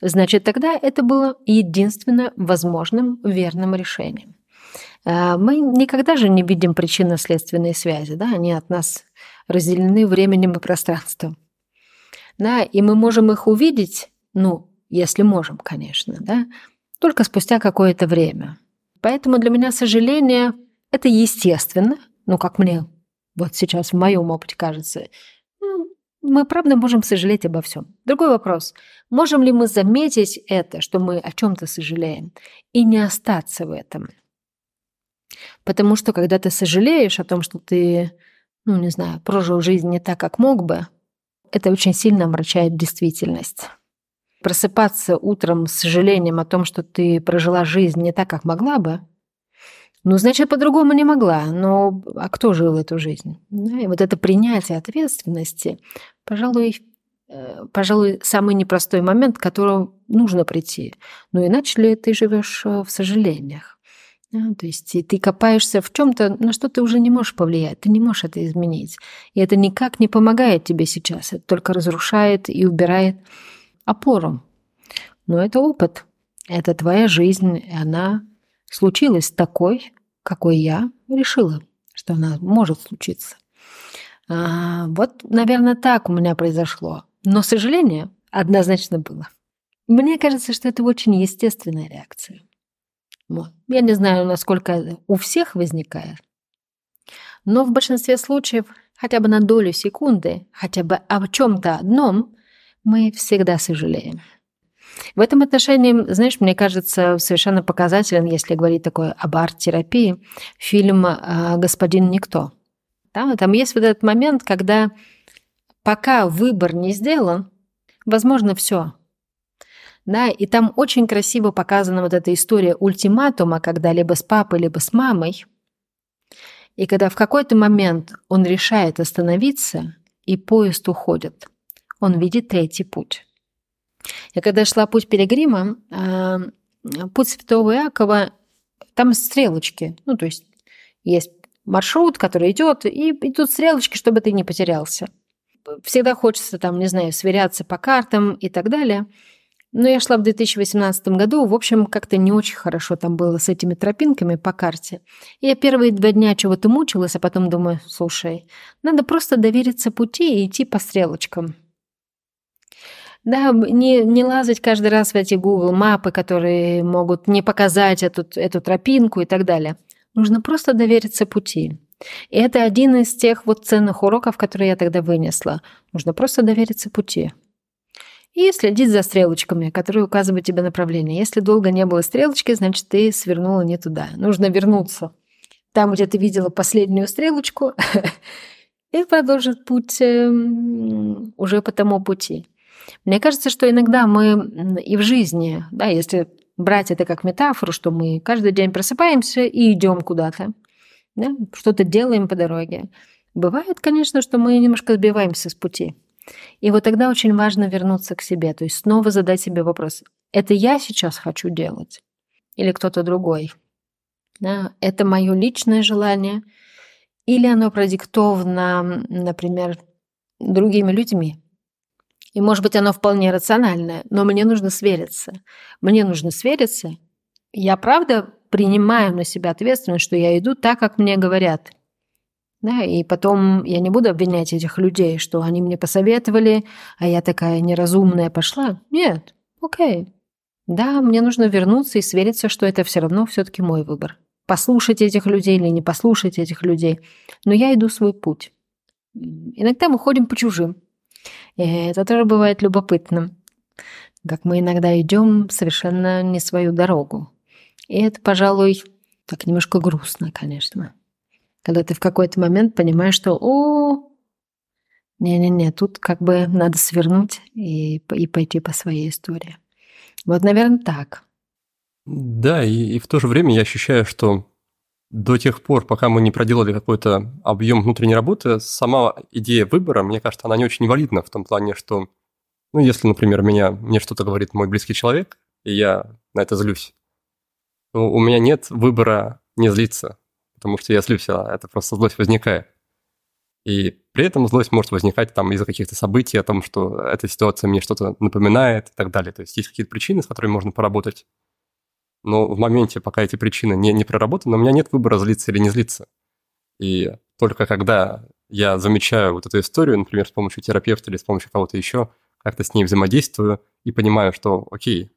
Значит, тогда это было единственно возможным верным решением. Э, мы никогда же не видим причинно-следственные связи, да, они от нас разделены временем и пространством. Да, и мы можем их увидеть, ну, если можем, конечно, да, только спустя какое-то время. Поэтому для меня сожаление – это естественно, ну, как мне вот сейчас в моем опыте кажется, мы правда можем сожалеть обо всем. Другой вопрос. Можем ли мы заметить это, что мы о чем-то сожалеем, и не остаться в этом? Потому что когда ты сожалеешь о том, что ты, ну, не знаю, прожил жизнь не так, как мог бы, это очень сильно омрачает действительность. Просыпаться утром с сожалением о том, что ты прожила жизнь не так, как могла бы, Ну, значит, по-другому не могла. Но а кто жил эту жизнь? Да, и вот это принятие ответственности, пожалуй, э, пожалуй, самый непростой момент, к которому нужно прийти. Но иначе ли ты живешь э, в сожалениях? Да, то есть ты копаешься в чем-то, на что ты уже не можешь повлиять, ты не можешь это изменить. И это никак не помогает тебе сейчас, это только разрушает и убирает опору. Но это опыт, это твоя жизнь, и она случилась такой, какой я решила, что она может случиться. А, вот, наверное, так у меня произошло. Но сожаление однозначно было. Мне кажется, что это очень естественная реакция. Вот. Я не знаю, насколько у всех возникает, но в большинстве случаев хотя бы на долю секунды, хотя бы о чем-то одном, мы всегда сожалеем. В этом отношении, знаешь, мне кажется, совершенно показателен, если говорить такое об арт-терапии, фильм э, «Господин Никто». Там, там есть вот этот момент, когда пока выбор не сделан, возможно все. Да, и там очень красиво показана вот эта история ультиматума, когда либо с папой, либо с мамой. И когда в какой-то момент он решает остановиться, и поезд уходит, он видит третий путь. Я когда шла путь Пилигрима, а, путь Святого Иакова, там стрелочки. Ну, то есть есть маршрут, который идет, и идут стрелочки, чтобы ты не потерялся. Всегда хочется там, не знаю, сверяться по картам и так далее. Но я шла в 2018 году, в общем, как-то не очень хорошо там было с этими тропинками по карте. Я первые два дня чего-то мучилась, а потом думаю, слушай, надо просто довериться пути и идти по стрелочкам. Да, не, не лазать каждый раз в эти Google мапы, которые могут не показать эту, эту тропинку и так далее. Нужно просто довериться пути. И это один из тех вот ценных уроков, которые я тогда вынесла. Нужно просто довериться пути. И следить за стрелочками, которые указывают тебе направление. Если долго не было стрелочки, значит, ты свернула не туда. Нужно вернуться. Там, где ты видела последнюю стрелочку, *laughs* и продолжить путь эм, уже по тому пути. Мне кажется, что иногда мы и в жизни, да, если брать это как метафору, что мы каждый день просыпаемся и идем куда-то, да, что-то делаем по дороге. Бывает, конечно, что мы немножко сбиваемся с пути. И вот тогда очень важно вернуться к себе, то есть снова задать себе вопрос, это я сейчас хочу делать или кто-то другой? Да, это мое личное желание или оно продиктовано, например, другими людьми? И, может быть, оно вполне рациональное, но мне нужно свериться. Мне нужно свериться. Я правда принимаю на себя ответственность, что я иду так, как мне говорят. Да, и потом я не буду обвинять этих людей, что они мне посоветовали, а я такая неразумная пошла. Нет, окей. Да, мне нужно вернуться и свериться, что это все равно все-таки мой выбор. Послушать этих людей или не послушать этих людей. Но я иду свой путь. Иногда мы ходим по чужим. И это тоже бывает любопытным, как мы иногда идем совершенно не свою дорогу. И это, пожалуй, так немножко грустно, конечно. Когда ты в какой-то момент понимаешь, что «О, не-не-не, тут как бы надо свернуть и, и пойти по своей истории». Вот, наверное, так. Да, и, и в то же время я ощущаю, что до тех пор, пока мы не проделали какой-то объем внутренней работы, сама идея выбора, мне кажется, она не очень валидна в том плане, что, ну, если, например, меня, мне что-то говорит мой близкий человек, и я на это злюсь, то у меня нет выбора не злиться, потому что я злюсь, а это просто злость возникает. И при этом злость может возникать там из-за каких-то событий, о том, что эта ситуация мне что-то напоминает и так далее. То есть есть какие-то причины, с которыми можно поработать но в моменте, пока эти причины не, не проработаны, у меня нет выбора злиться или не злиться. И только когда я замечаю вот эту историю, например, с помощью терапевта или с помощью кого-то еще, как-то с ней взаимодействую и понимаю, что, окей,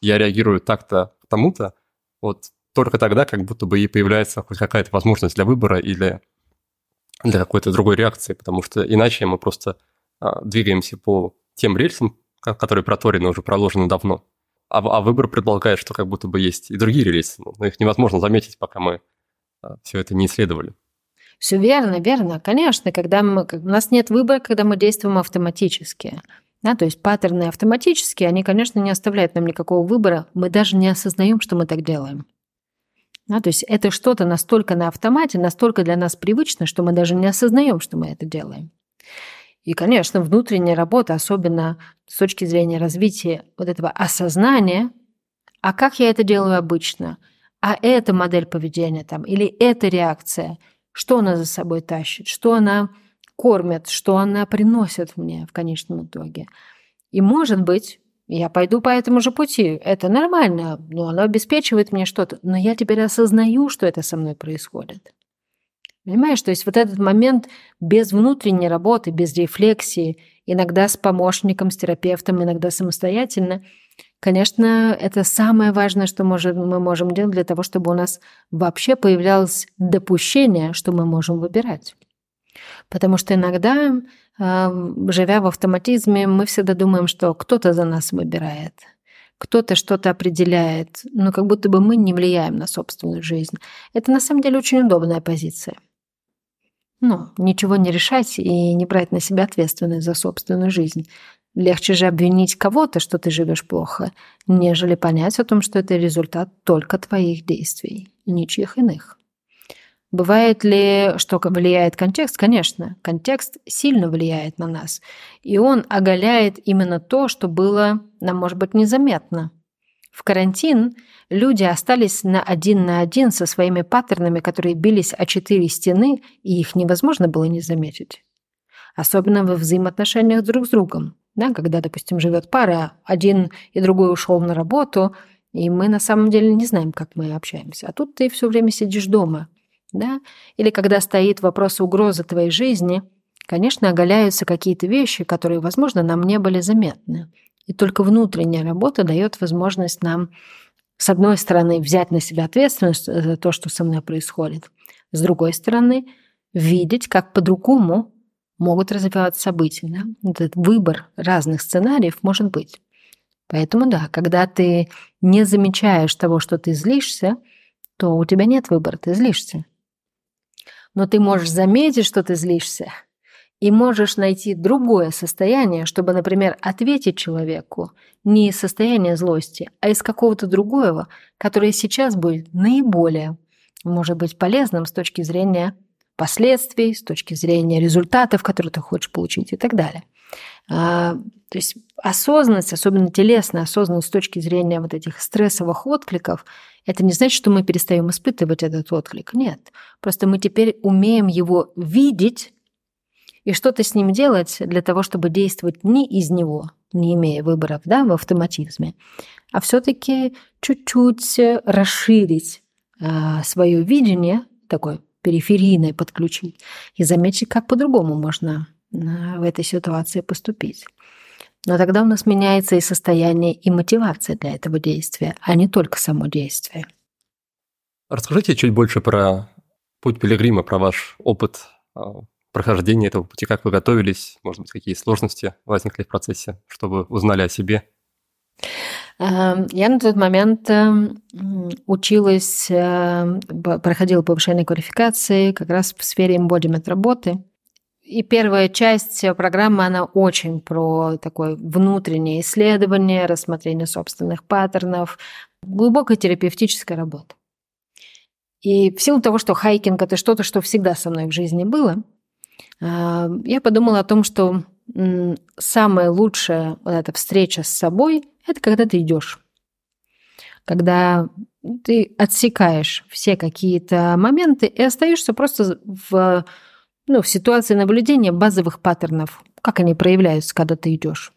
я реагирую так-то тому-то, вот только тогда как будто бы и появляется хоть какая-то возможность для выбора или для какой-то другой реакции, потому что иначе мы просто а, двигаемся по тем рельсам, которые проторены, уже проложены давно а, а выбор предполагает, что как будто бы есть и другие релизы, но их невозможно заметить, пока мы а, все это не исследовали. Все верно, верно. Конечно, когда мы, у нас нет выбора, когда мы действуем автоматически. Да, то есть паттерны автоматические, они, конечно, не оставляют нам никакого выбора. Мы даже не осознаем, что мы так делаем. Да, то есть это что-то настолько на автомате, настолько для нас привычно, что мы даже не осознаем, что мы это делаем. И, конечно, внутренняя работа, особенно с точки зрения развития вот этого осознания, а как я это делаю обычно, а эта модель поведения там, или эта реакция, что она за собой тащит, что она кормит, что она приносит мне в конечном итоге. И, может быть, я пойду по этому же пути. Это нормально, но оно обеспечивает мне что-то. Но я теперь осознаю, что это со мной происходит. Понимаешь, то есть вот этот момент без внутренней работы, без рефлексии, иногда с помощником, с терапевтом, иногда самостоятельно, конечно, это самое важное, что может, мы можем делать для того, чтобы у нас вообще появлялось допущение, что мы можем выбирать. Потому что иногда, живя в автоматизме, мы всегда думаем, что кто-то за нас выбирает, кто-то что-то определяет, но как будто бы мы не влияем на собственную жизнь. Это на самом деле очень удобная позиция. Ну, ничего не решать и не брать на себя ответственность за собственную жизнь. Легче же обвинить кого-то, что ты живешь плохо, нежели понять о том, что это результат только твоих действий, ничьих иных. Бывает ли, что влияет контекст? Конечно, контекст сильно влияет на нас. И он оголяет именно то, что было нам, может быть, незаметно. В карантин люди остались на один на один со своими паттернами, которые бились о четыре стены, и их невозможно было не заметить. Особенно во взаимоотношениях друг с другом. Да, когда, допустим, живет пара, один и другой ушел на работу, и мы на самом деле не знаем, как мы общаемся. А тут ты все время сидишь дома – да? Или когда стоит вопрос угрозы твоей жизни, конечно, оголяются какие-то вещи, которые, возможно, нам не были заметны. И только внутренняя работа дает возможность нам, с одной стороны, взять на себя ответственность за то, что со мной происходит, с другой стороны, видеть, как по-другому могут развиваться события. Да? Этот выбор разных сценариев может быть. Поэтому да, когда ты не замечаешь того, что ты злишься, то у тебя нет выбора, ты злишься но ты можешь заметить, что ты злишься, и можешь найти другое состояние, чтобы, например, ответить человеку не из состояния злости, а из какого-то другого, которое сейчас будет наиболее, может быть, полезным с точки зрения последствий, с точки зрения результатов, которые ты хочешь получить и так далее. А, то есть осознанность, особенно телесная осознанность с точки зрения вот этих стрессовых откликов, это не значит, что мы перестаем испытывать этот отклик. Нет. Просто мы теперь умеем его видеть и что-то с ним делать для того, чтобы действовать не из него, не имея выборов да, в автоматизме, а все-таки чуть-чуть расширить а, свое видение, такое периферийное подключить, и заметить, как по-другому можно в этой ситуации поступить. Но тогда у нас меняется и состояние, и мотивация для этого действия, а не только само действие. Расскажите чуть больше про путь пилигрима, про ваш опыт а, прохождения этого пути, как вы готовились, может быть, какие сложности возникли в процессе, чтобы узнали о себе? Эм, я на тот момент эм, училась, э, проходила повышение квалификации как раз в сфере embodiment работы – и первая часть программы, она очень про такое внутреннее исследование, рассмотрение собственных паттернов, глубокая терапевтическая работа. И в силу того, что хайкинг – это что-то, что всегда со мной в жизни было, я подумала о том, что самая лучшая вот эта встреча с собой – это когда ты идешь. Когда ты отсекаешь все какие-то моменты и остаешься просто в ну, в ситуации наблюдения базовых паттернов, как они проявляются, когда ты идешь.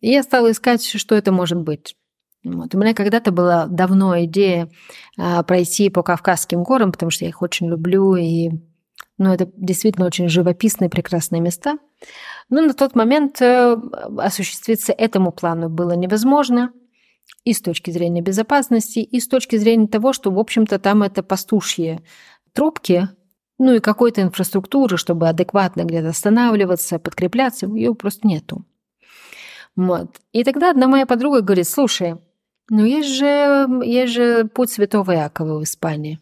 И я стала искать, что это может быть. Вот. У меня когда-то была давно идея а, пройти по Кавказским горам, потому что я их очень люблю, и ну, это действительно очень живописные, прекрасные места. Но на тот момент э, осуществиться этому плану было невозможно и с точки зрения безопасности, и с точки зрения того, что, в общем-то, там это пастушьи тропки, ну и какой-то инфраструктуры, чтобы адекватно где-то останавливаться, подкрепляться, ее просто нету. Вот. И тогда одна моя подруга говорит, слушай, ну есть же, есть же путь Святого Якова в Испании.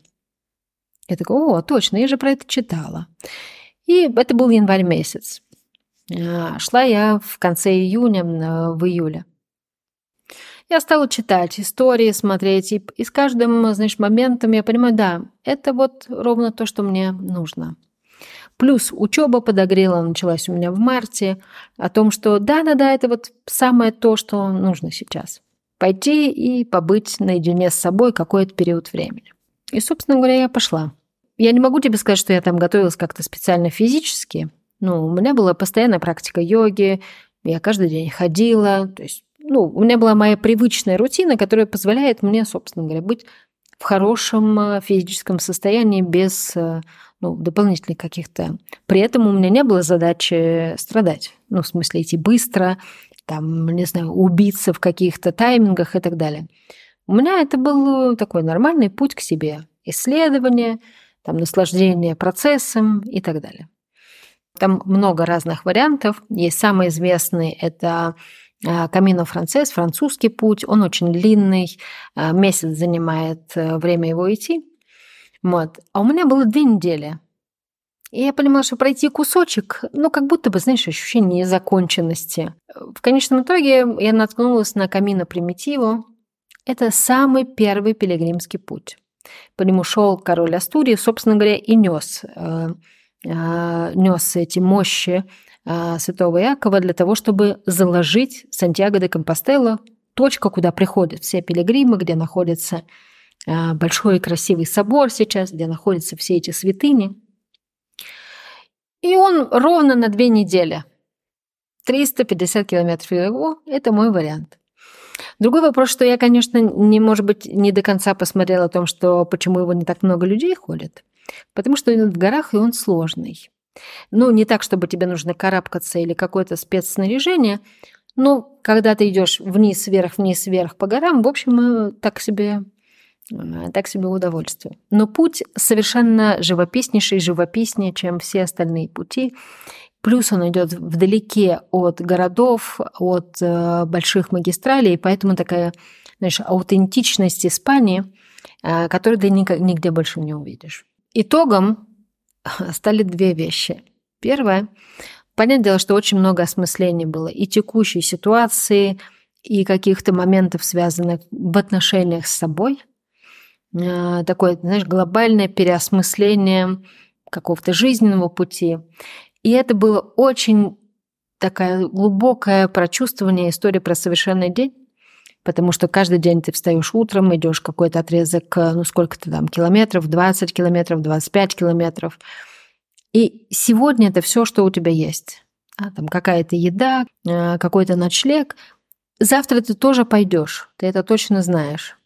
Я такая, о, точно, я же про это читала. И это был январь месяц. А, шла я в конце июня, в июле. Я стала читать истории, смотреть, и, и с каждым, знаешь, моментом я понимаю, да, это вот ровно то, что мне нужно. Плюс учеба подогрела, началась у меня в марте, о том, что да-да-да, это вот самое то, что нужно сейчас. Пойти и побыть наедине с собой какой-то период времени. И, собственно говоря, я пошла. Я не могу тебе сказать, что я там готовилась как-то специально физически. Ну, у меня была постоянная практика йоги, я каждый день ходила, то есть, ну, у меня была моя привычная рутина, которая позволяет мне, собственно говоря, быть в хорошем э, физическом состоянии без э, ну, дополнительных каких-то. При этом у меня не было задачи страдать. Ну, в смысле, идти быстро, там, не знаю, убиться в каких-то таймингах и так далее. У меня это был такой нормальный путь к себе. Исследование, там, наслаждение процессом и так далее. Там много разных вариантов. Есть самый известный – это Камино Францез, французский путь. Он очень длинный, а, месяц занимает э, время его идти. Вот. А у меня было две недели. И я понимала, что пройти кусочек, ну, как будто бы, знаешь, ощущение незаконченности. В конечном итоге я наткнулась на Камино Примитиву. Это самый первый пилигримский путь. По нему шел король Астурии, собственно говоря, и нес, э, э, нес эти мощи э, святого Якова для того, чтобы заложить Сантьяго де Компостелло, точка, куда приходят все пилигримы, где находится а, большой и красивый собор сейчас, где находятся все эти святыни. И он ровно на две недели. 350 километров его – это мой вариант. Другой вопрос, что я, конечно, не, может быть, не до конца посмотрела о том, что почему его не так много людей ходит. Потому что он в горах, и он сложный. Ну, не так, чтобы тебе нужно карабкаться или какое-то спецснаряжение, но когда ты идешь вниз, вверх, вниз, вверх по горам, в общем, э, так себе так себе удовольствие. Но путь совершенно живописнейший, живописнее, чем все остальные пути. Плюс он идет вдалеке от городов, от э, больших магистралей, поэтому такая, знаешь, аутентичность Испании, э, которую ты нигде больше не увидишь. Итогом *laughs* стали две вещи. Первое, понятное дело, что очень много осмыслений было и текущей ситуации, и каких-то моментов, связанных в отношениях с собой – Э, такое, знаешь, глобальное переосмысление какого-то жизненного пути. И это было очень такая глубокое прочувствование истории про совершенный день, потому что каждый день ты встаешь утром, идешь какой-то отрезок, э, ну сколько-то там километров, 20 километров, 25 километров. И сегодня это все, что у тебя есть. А, там какая-то еда, э, какой-то ночлег. Завтра ты тоже пойдешь, ты это точно знаешь.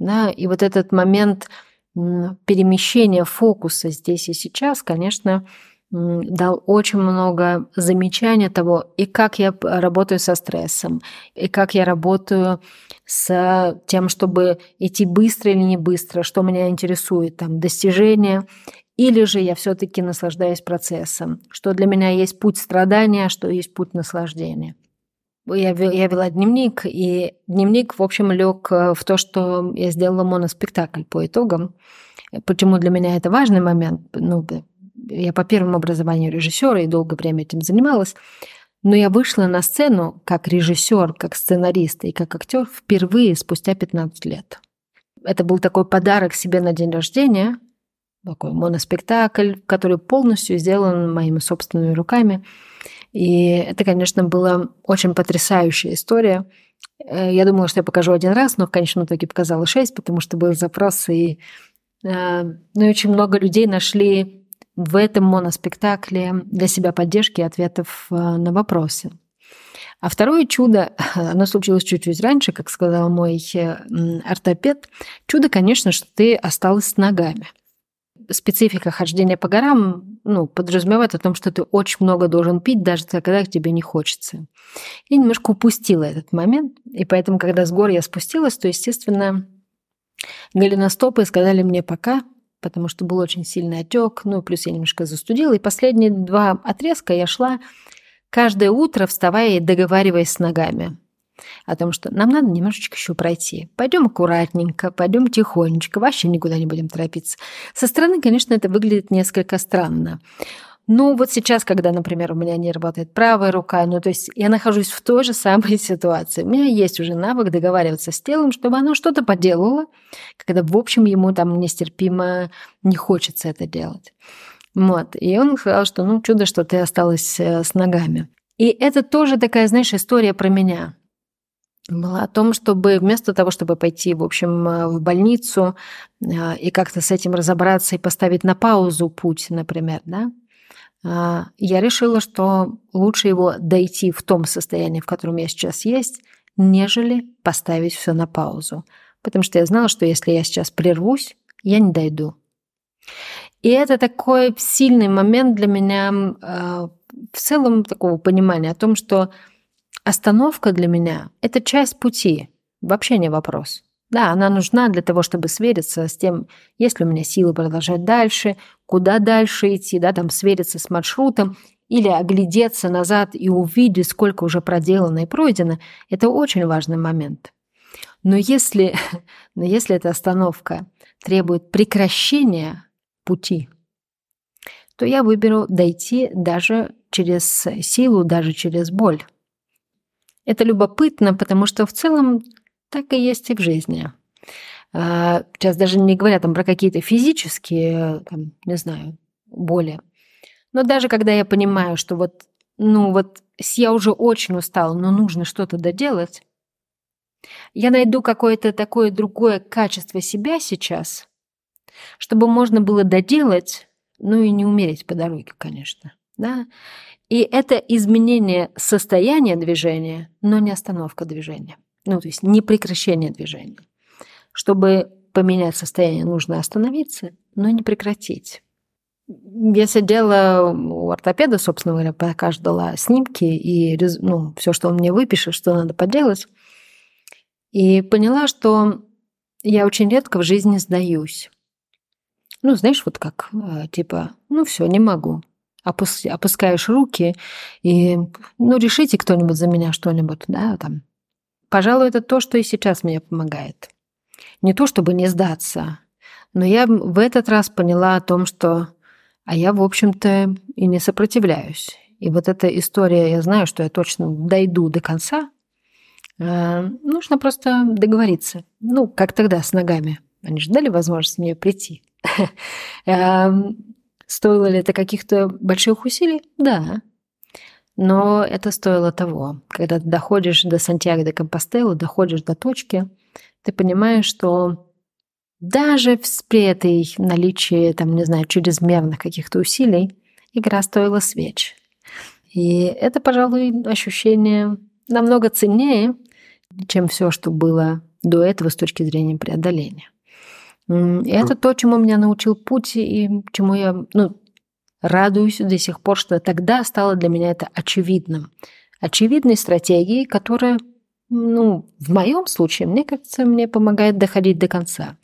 Да? И вот этот момент перемещения фокуса здесь и сейчас, конечно, дал очень много замечаний того, и как я работаю со стрессом, и как я работаю с тем, чтобы идти быстро или не быстро, что меня интересует, там, достижения, или же я все-таки наслаждаюсь процессом, что для меня есть путь страдания, а что есть путь наслаждения я, я вела дневник, и дневник, в общем, лег э, в то, что я сделала моноспектакль по итогам. Почему для меня это важный момент? Ну, я по первому образованию режиссера и долгое время этим занималась. Но я вышла на сцену как режиссер, как сценарист и как актер впервые спустя 15 лет. Это был такой подарок себе на день рождения, такой моноспектакль, который полностью сделан моими собственными руками. И это, конечно, была очень потрясающая история. Э, я думала, что я покажу один раз, но в конечном итоге показала шесть, потому что был запрос, и, э, ну, и очень много людей нашли в этом моноспектакле для себя поддержки и ответов э, на вопросы. А второе чудо, *laughs* оно случилось чуть-чуть раньше, как сказал мой ортопед. Чудо, конечно, что ты осталась с ногами – специфика хождения по горам ну, подразумевает о том, что ты очень много должен пить, даже когда тебе не хочется. Я немножко упустила этот момент, и поэтому, когда с гор я спустилась, то, естественно, голеностопы сказали мне пока, потому что был очень сильный отек, ну, плюс я немножко застудила, и последние два отрезка я шла каждое утро, вставая и договариваясь с ногами о том, что нам надо немножечко еще пройти. Пойдем аккуратненько, пойдем тихонечко, вообще никуда не будем торопиться. Со стороны, конечно, это выглядит несколько странно. Ну, вот сейчас, когда, например, у меня не работает правая рука, ну, то есть я нахожусь в той же самой *laughs* ситуации. У меня есть уже навык договариваться с телом, чтобы оно что-то поделало, когда, в общем, ему там нестерпимо не хочется это делать. Вот. И он сказал, что ну чудо, что ты осталась э, с ногами. И это тоже такая, знаешь, история про меня. Была о том, чтобы вместо того, чтобы пойти, в общем, э, в больницу э, и как-то с этим разобраться и поставить на паузу путь, например, да, я решила, что лучше его дойти в том состоянии, в котором я сейчас есть, нежели поставить все на паузу. Потому что я знала, что если я сейчас прервусь, я не дойду. И это такой сильный момент для меня э, в целом такого понимания о том, что остановка для меня – это часть пути, вообще не вопрос. Да, она нужна для того, чтобы свериться с тем, есть ли у меня силы продолжать дальше, куда дальше идти, да, там свериться с маршрутом или оглядеться назад и увидеть, сколько уже проделано и пройдено. Это очень важный момент. Но если, *laughs* но если эта остановка требует прекращения пути, то я выберу дойти даже через силу, даже через боль. Это любопытно, потому что в целом так и есть и в жизни. А, сейчас даже не говоря там про какие-то физические, там, не знаю, боли. Но даже когда я понимаю, что вот, ну вот я уже очень устала, но нужно что-то доделать, я найду какое-то такое другое качество себя сейчас, чтобы можно было доделать, ну и не умереть по дороге, конечно. Да? И это изменение состояния движения, но не остановка движения. Ну, то есть не прекращение движения. Чтобы поменять состояние, нужно остановиться, но не прекратить. Я сидела у ортопеда, собственно говоря, пока ждала снимки и ну, все, что он мне выпишет, что надо поделать. И поняла, что я очень редко в жизни сдаюсь. Ну, знаешь, вот как, э, типа, ну все, не могу. Опус, опускаешь руки и, ну, решите кто-нибудь за меня что-нибудь, да, там. Пожалуй, это то, что и сейчас мне помогает. Не то, чтобы не сдаться, но я в этот раз поняла о том, что, а я, в общем-то, и не сопротивляюсь. И вот эта история, я знаю, что я точно дойду до конца, Э, нужно просто договориться. Ну, как тогда с ногами. Они же дали возможность мне прийти. *laughs* Эм, стоило ли это каких-то больших усилий? Да. Но это стоило того. Когда ты доходишь до Сантьяго де Компостелло, доходишь до точки, ты понимаешь, что даже при этой наличии, там, не знаю, чрезмерных каких-то усилий, игра стоила свеч. И это, пожалуй, ощущение намного ценнее, чем все, что было до этого с точки зрения преодоления. И это то, чему меня научил путь, и чему я ну, радуюсь до сих пор, что тогда стало для меня это очевидным. Очевидной стратегией, которая, ну, в моем случае, мне кажется, мне помогает доходить до конца.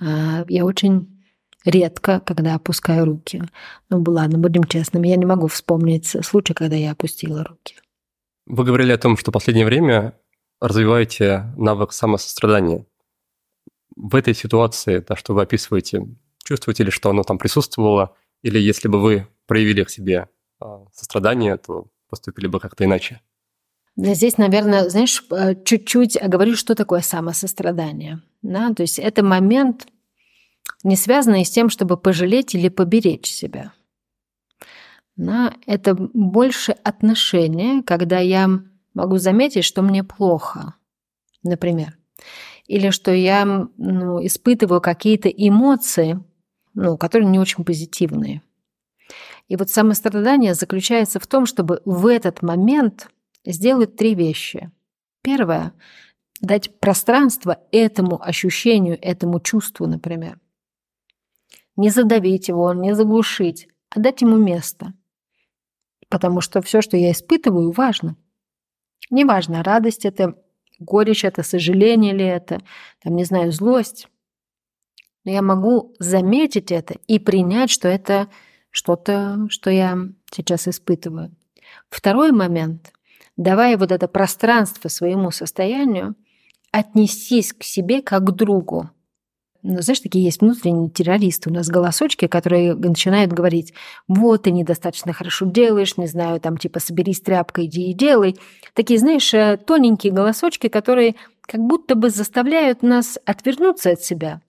А, я очень редко, когда опускаю руки. Ну, ладно, будем честными, я не могу вспомнить случай, когда я опустила руки. Вы говорили о том, что в последнее время развиваете навык самосострадания. В этой ситуации, да, что вы описываете, чувствуете ли, что оно там присутствовало, или если бы вы проявили к себе а, сострадание, то поступили бы как-то иначе? Здесь, наверное, знаешь, э, чуть-чуть говорю, что такое самосострадание. Да? То есть это момент, не связанный с тем, чтобы пожалеть или поберечь себя. Да? Это больше отношение, когда я могу заметить, что мне плохо, например, или что я ну, испытываю какие-то эмоции, ну, которые не очень позитивные. И вот самострадание заключается в том, чтобы в этот момент сделать три вещи. Первое – дать пространство этому ощущению, этому чувству, например. Не задавить его, не заглушить, а дать ему место. Потому что все, что я испытываю, важно. Неважно, радость это, горечь это, сожаление ли это, там, не знаю, злость. Но я могу заметить это и принять, что это что-то, что я сейчас испытываю. Второй момент, давая вот это пространство своему состоянию, отнестись к себе как к другу. ну, знаешь, такие есть внутренние террористы. У нас голосочки, которые начинают говорить, вот, ты недостаточно хорошо делаешь, не знаю, там, типа, соберись тряпкой, иди и делай. Такие, знаешь, э, тоненькие голосочки, которые как будто бы заставляют нас отвернуться от себя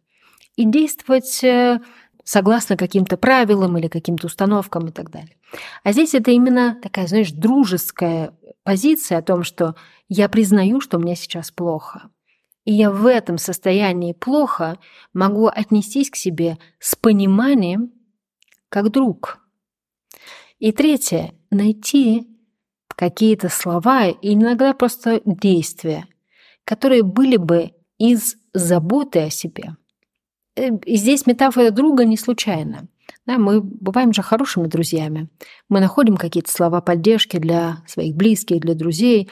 и действовать э, согласно каким-то правилам или каким-то установкам и так далее. А здесь это именно такая, знаешь, дружеская позиция о том, что я признаю, что мне сейчас плохо. И я в этом состоянии плохо могу отнестись к себе с пониманием, как друг. И третье, найти какие-то слова и иногда просто действия, которые были бы из заботы о себе. Э, и здесь метафора друга не случайна. Да, мы бываем же хорошими друзьями. Мы находим какие-то слова поддержки для своих близких, для друзей.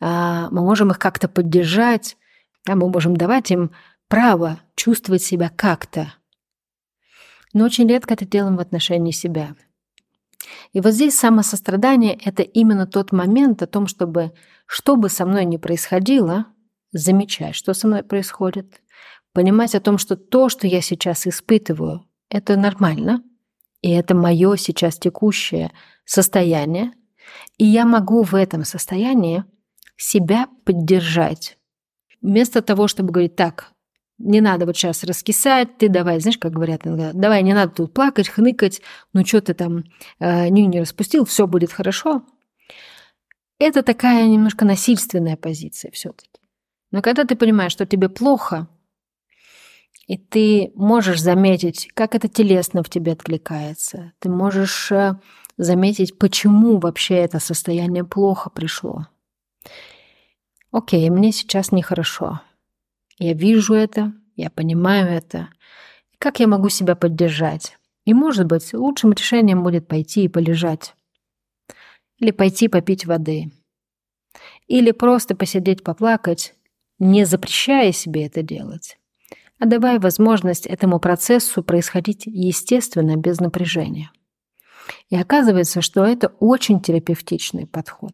А, мы можем их как-то поддержать. Да, мы можем давать им право чувствовать себя как-то. Но очень редко это делаем в отношении себя. И вот здесь самосострадание – это именно тот момент о том, чтобы, что бы со мной ни происходило, замечать, что со мной происходит, понимать о том, что то, что я сейчас испытываю, это нормально, и это мое сейчас текущее состояние, и я могу в этом состоянии себя поддержать. Вместо того, чтобы говорить, так, не надо вот сейчас раскисать, ты давай, знаешь, как говорят иногда, давай, не надо тут плакать, хныкать, ну что ты там э, не, распустил, все будет хорошо. Это такая немножко насильственная позиция все-таки. Но когда ты понимаешь, что тебе плохо, и ты можешь заметить, как это телесно в тебе откликается. Ты можешь э, заметить, почему вообще это состояние плохо пришло. Окей, мне сейчас нехорошо. Я вижу это, я понимаю это. Как я могу себя поддержать? И, может быть, лучшим решением будет пойти и полежать. Или пойти попить воды. Или просто посидеть, поплакать, не запрещая себе это делать а давая возможность этому процессу происходить естественно, без напряжения. И оказывается, что это очень терапевтичный подход.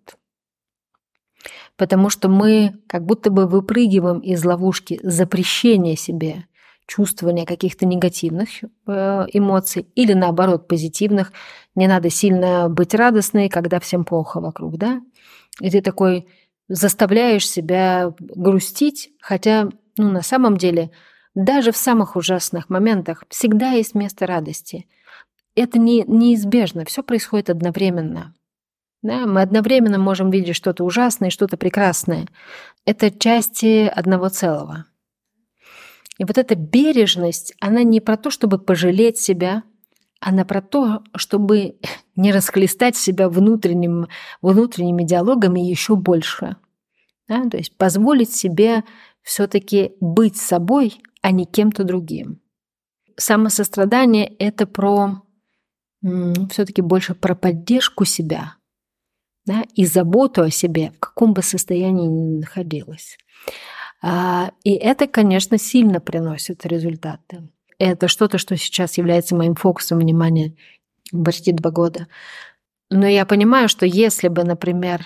Потому что мы как будто бы выпрыгиваем из ловушки запрещения себе чувствования каких-то негативных э, эмоций или наоборот позитивных. Не надо сильно быть радостной, когда всем плохо вокруг, да? И ты такой заставляешь себя грустить, хотя ну, на самом деле даже в самых ужасных моментах всегда есть место радости. Это не, неизбежно, все происходит одновременно. Да, мы одновременно можем видеть что-то ужасное и что-то прекрасное. Это части одного целого. И вот эта бережность, она не про то, чтобы пожалеть себя, она про то, чтобы *laughs* не расхлестать себя внутренним, внутренними диалогами еще больше. Да? То есть позволить себе все-таки быть собой, а не кем-то другим. Самосострадание — это про все-таки больше про поддержку себя да, и заботу о себе, в каком бы состоянии ни находилась. А, и это, конечно, сильно приносит результаты. Это что-то, что сейчас является моим фокусом внимания почти два года. Но я понимаю, что если бы, например,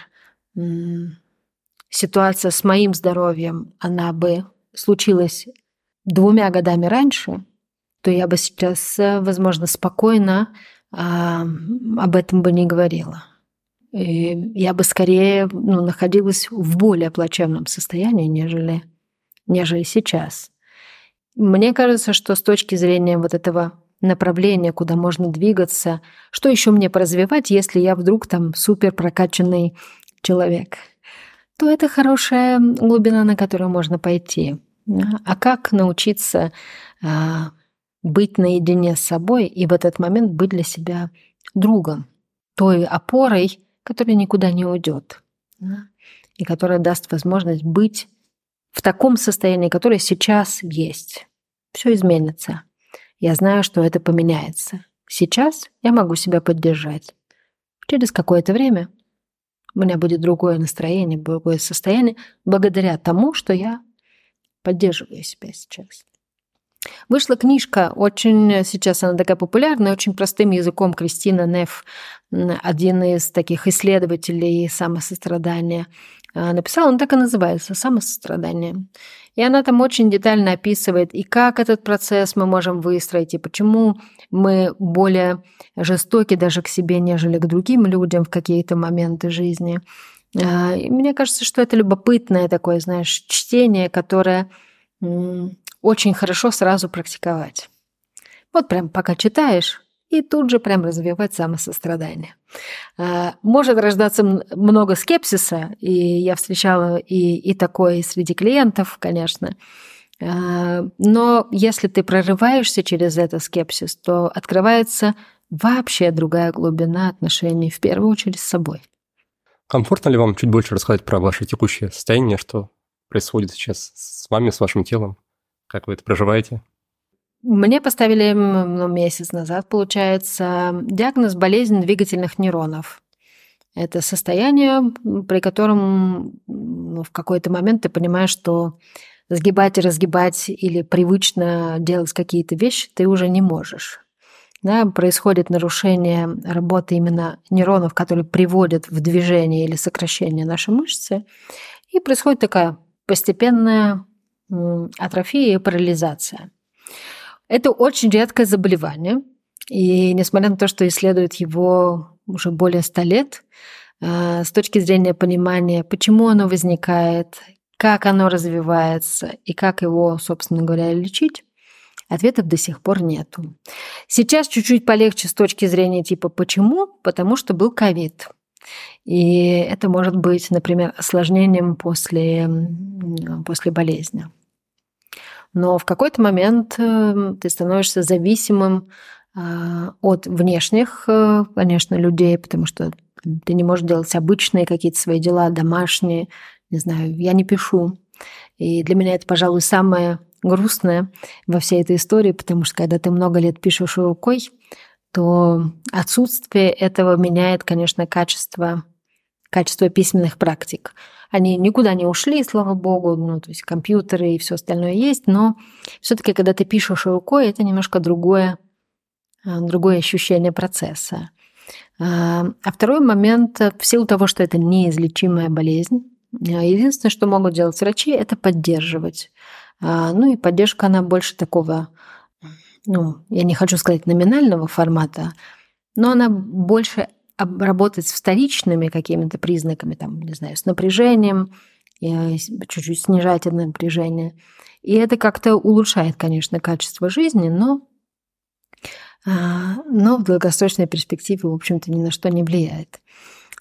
ситуация с моим здоровьем, она бы случилась двумя годами раньше, то я бы сейчас, э, возможно, спокойно а, об этом бы не говорила. И я бы скорее ну, находилась в более плачевном состоянии, нежели, нежели сейчас. Мне кажется, что с точки зрения вот этого направления, куда можно двигаться, что еще мне поразвивать, если я вдруг там супер прокачанный человек, то это хорошая глубина, на которую можно пойти. А как научиться а, быть наедине с собой и в этот момент быть для себя другом, той опорой, которая никуда не уйдет, и которая даст возможность быть в таком состоянии, которое сейчас есть. Все изменится. Я знаю, что это поменяется. Сейчас я могу себя поддержать. Через какое-то время у меня будет другое настроение, другое состояние, благодаря тому, что я поддерживаю себя сейчас. Вышла книжка, очень сейчас она такая популярная, очень простым языком Кристина Неф, один из таких исследователей самосострадания. написала, он так и называется «Самосострадание». И она там очень детально описывает, и как этот процесс мы можем выстроить, и почему мы более жестоки даже к себе, нежели к другим людям в какие-то моменты жизни. А, и мне кажется, что это любопытное такое, знаешь, чтение, которое очень хорошо сразу практиковать. Вот прям пока читаешь, и тут же прям развивать самосострадание. А, может рождаться много скепсиса, и я встречала и, и такое среди клиентов, конечно. А, но если ты прорываешься через этот скепсис, то открывается вообще другая глубина отношений, в первую очередь с собой. Комфортно ли вам чуть больше рассказать про ваше текущее состояние, что происходит сейчас с вами, с вашим телом? Как вы это проживаете? Мне поставили ну, месяц назад, получается, диагноз болезнь двигательных нейронов. Это состояние, при котором ну, в какой-то момент ты понимаешь, что сгибать и разгибать или привычно делать какие-то вещи ты уже не можешь. Да, происходит нарушение работы именно нейронов, которые приводят в движение или сокращение нашей мышцы, и происходит такая постепенная атрофия и парализация. Это очень редкое заболевание, и несмотря на то, что исследуют его уже более ста лет, э, с точки зрения понимания, почему оно возникает, как оно развивается и как его, собственно говоря, лечить, ответов до сих пор нету. Сейчас чуть-чуть полегче с точки зрения типа почему, потому что был ковид. И это может быть, например, осложнением после, после болезни. Но в какой-то момент э, ты становишься зависимым а, от внешних, э, конечно, людей, потому что ты не можешь делать обычные какие-то свои дела, домашние, не знаю, я не пишу. И для меня это, пожалуй, самое грустное во всей этой истории, потому что когда ты много лет пишешь рукой, то отсутствие этого меняет, конечно, качество, качество письменных практик. Они никуда не ушли, слава богу, ну, то есть компьютеры и все остальное есть, но все-таки, когда ты пишешь рукой, это немножко другое, а, другое ощущение процесса. А, а второй момент, в силу того, что это неизлечимая болезнь, единственное, что могут делать врачи, это поддерживать. Ну и поддержка, она больше такого, ну, я не хочу сказать номинального формата, но она больше работать с вторичными какими-то признаками, там, не знаю, с напряжением, чуть-чуть снижать это напряжение. И это как-то улучшает, конечно, качество жизни, но, а, но в долгосрочной перспективе, в общем-то, ни на что не влияет.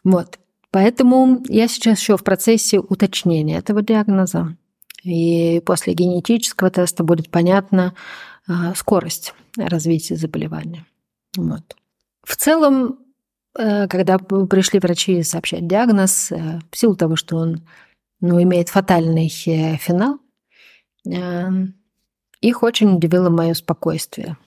Вот. Поэтому я сейчас еще в процессе уточнения этого диагноза. И после генетического теста будет понятна скорость развития заболевания. Вот. В целом, Э, когда пришли врачи сообщать диагноз, э, в силу того, что он ну, имеет фатальный э, финал, их очень удивило мое спокойствие.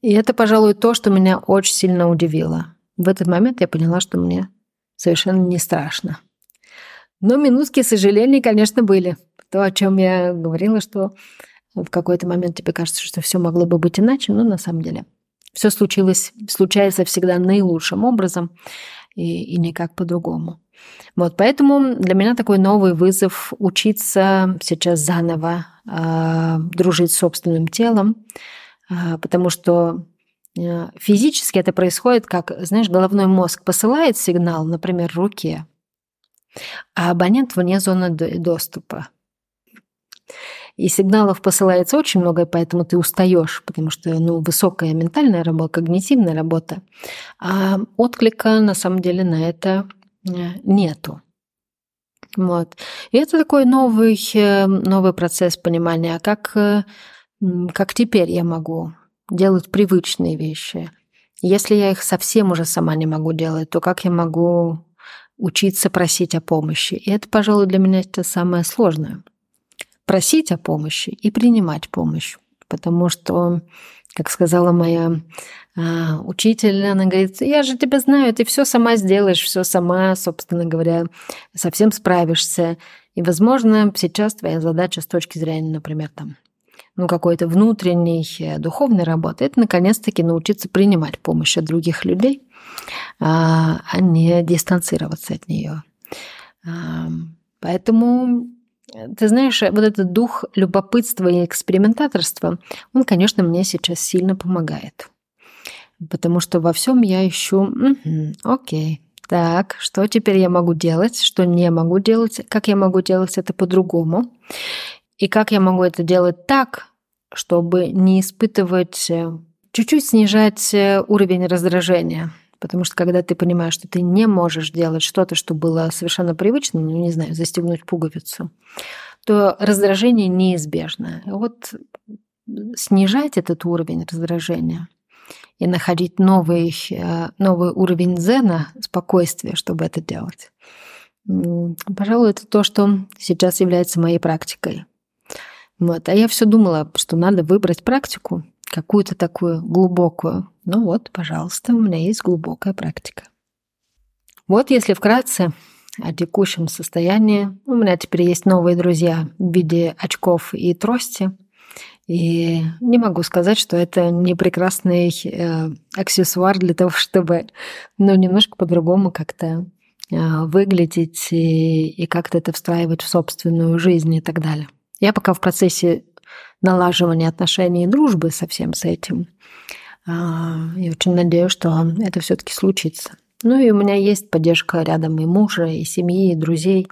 И это, пожалуй, то, что меня очень сильно удивило. В этот момент я поняла, что мне совершенно не страшно. Но минутки сожалений, конечно, были. То, о чем я говорила, что в какой-то момент тебе кажется, что все могло бы быть иначе, но на самом деле все случилось, случается всегда наилучшим образом и, и никак по-другому. Вот, поэтому для меня такой новый вызов учиться сейчас заново э, дружить с собственным телом, э, потому что физически это происходит, как, знаешь, головной мозг посылает сигнал, например, руке, а абонент вне зоны доступа. И сигналов посылается очень много, поэтому ты устаешь, потому что ну, высокая ментальная работа, когнитивная работа. А отклика на самом деле на это э, нету. Вот. И это такой новый, э, новый процесс понимания, как, э, как теперь я могу делать привычные вещи. Если я их совсем уже сама не могу делать, то как я могу учиться просить о помощи? И это, пожалуй, для меня это самое сложное просить о помощи и принимать помощь. Потому что, как сказала моя а, учитель, она говорит, я же тебя знаю, ты все сама сделаешь, все сама, собственно говоря, совсем справишься. И, возможно, сейчас твоя задача с точки зрения, например, там, ну, какой-то внутренней э, духовной работы, это наконец-таки научиться принимать помощь от других людей, а, а не дистанцироваться от нее. Поэтому, ты знаешь, вот этот дух любопытства и экспериментаторства, он, конечно, мне сейчас сильно помогает. Потому что во всем я ищу, окей, так, что теперь я могу делать, что не могу делать, как я могу делать это по-другому, и как я могу это делать так, чтобы не испытывать, э, чуть-чуть снижать э, уровень раздражения. Потому что когда ты понимаешь, что ты не можешь делать что-то, что было совершенно привычным, ну, не знаю, застегнуть пуговицу, то раздражение неизбежно. Вот снижать этот уровень раздражения и находить новый, э, новый уровень зена, спокойствия, чтобы это делать. Пожалуй, это то, что сейчас является моей практикой. Вот. А я все думала, что надо выбрать практику, какую-то такую глубокую. Ну вот, пожалуйста, у меня есть глубокая практика. Вот если вкратце о текущем состоянии. У меня теперь есть новые друзья в виде очков и трости. И не могу сказать, что это не прекрасный э, аксессуар для того, *laughs* чтобы ну, немножко по-другому как-то э, выглядеть и, и как-то это встраивать в собственную жизнь и так далее. Я пока в процессе налаживания отношений и дружбы со всем с этим. Э, и очень надеюсь, что это все-таки случится. Ну и у меня есть поддержка рядом и мужа, и семьи, и друзей,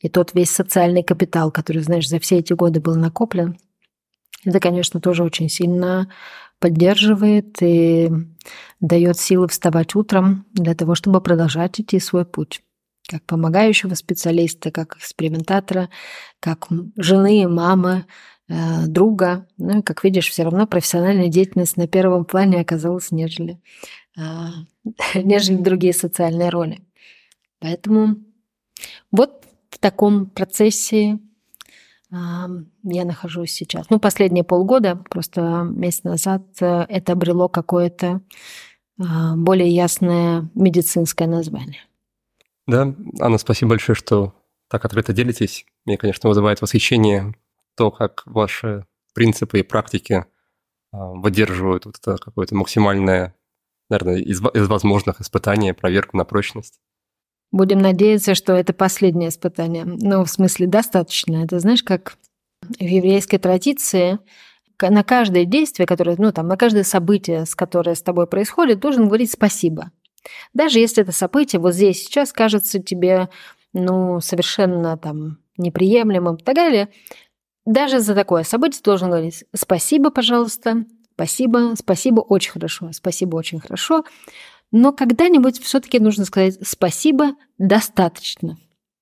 и тот весь социальный капитал, который, знаешь, за все эти годы был накоплен – это, конечно, тоже очень сильно поддерживает и дает силы вставать утром для того, чтобы продолжать идти свой путь. Как помогающего специалиста, как экспериментатора, как жены, мамы, э, друга. Ну и, как видишь, все равно профессиональная деятельность на первом плане оказалась, нежели, э, *laughs* нежели другие социальные роли. Поэтому вот в таком процессе я нахожусь сейчас. Ну, последние полгода, просто месяц назад, э, это обрело какое-то а, более ясное медицинское название. Да, Анна, спасибо большое, что так открыто делитесь. Мне, конечно, вызывает восхищение то, как ваши принципы и практики а, выдерживают вот это какое-то максимальное, наверное, из, из возможных испытаний, проверку на прочность. Будем надеяться, что это последнее испытание. Ну, в смысле, достаточно. Это знаешь, как в еврейской традиции на каждое действие, которое, ну, там, на каждое событие, которое с тобой происходит, должен говорить спасибо. Даже если это событие вот здесь сейчас кажется тебе, ну, совершенно там неприемлемым и так далее, даже за такое событие должен говорить спасибо, пожалуйста, спасибо, спасибо, очень хорошо, спасибо, очень хорошо. Но когда-нибудь все-таки нужно сказать спасибо достаточно.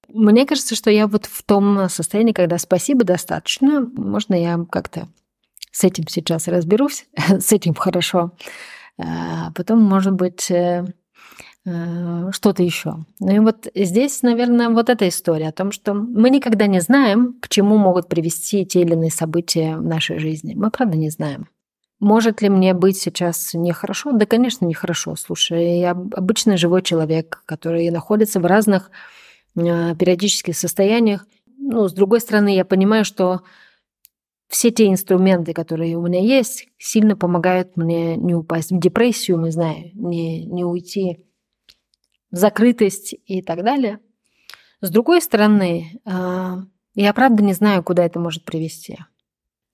Мне кажется, что я вот в том состоянии, когда спасибо достаточно. Можно я как-то с этим сейчас разберусь, *laughs* с этим хорошо. А потом, может быть, э, что-то еще. Ну и вот здесь, наверное, вот эта история о том, что мы никогда не знаем, к чему могут привести те или иные события в нашей жизни. Мы, правда, не знаем. Может ли мне быть сейчас нехорошо? Да, конечно, нехорошо. Слушай, я обычный живой человек, который находится в разных э, периодических состояниях. Ну, с другой стороны, я понимаю, что все те инструменты, которые у меня есть, сильно помогают мне не упасть в депрессию, мы знаем, не, не уйти закрытость и так далее. С другой стороны, э, я правда не знаю, куда это может привести.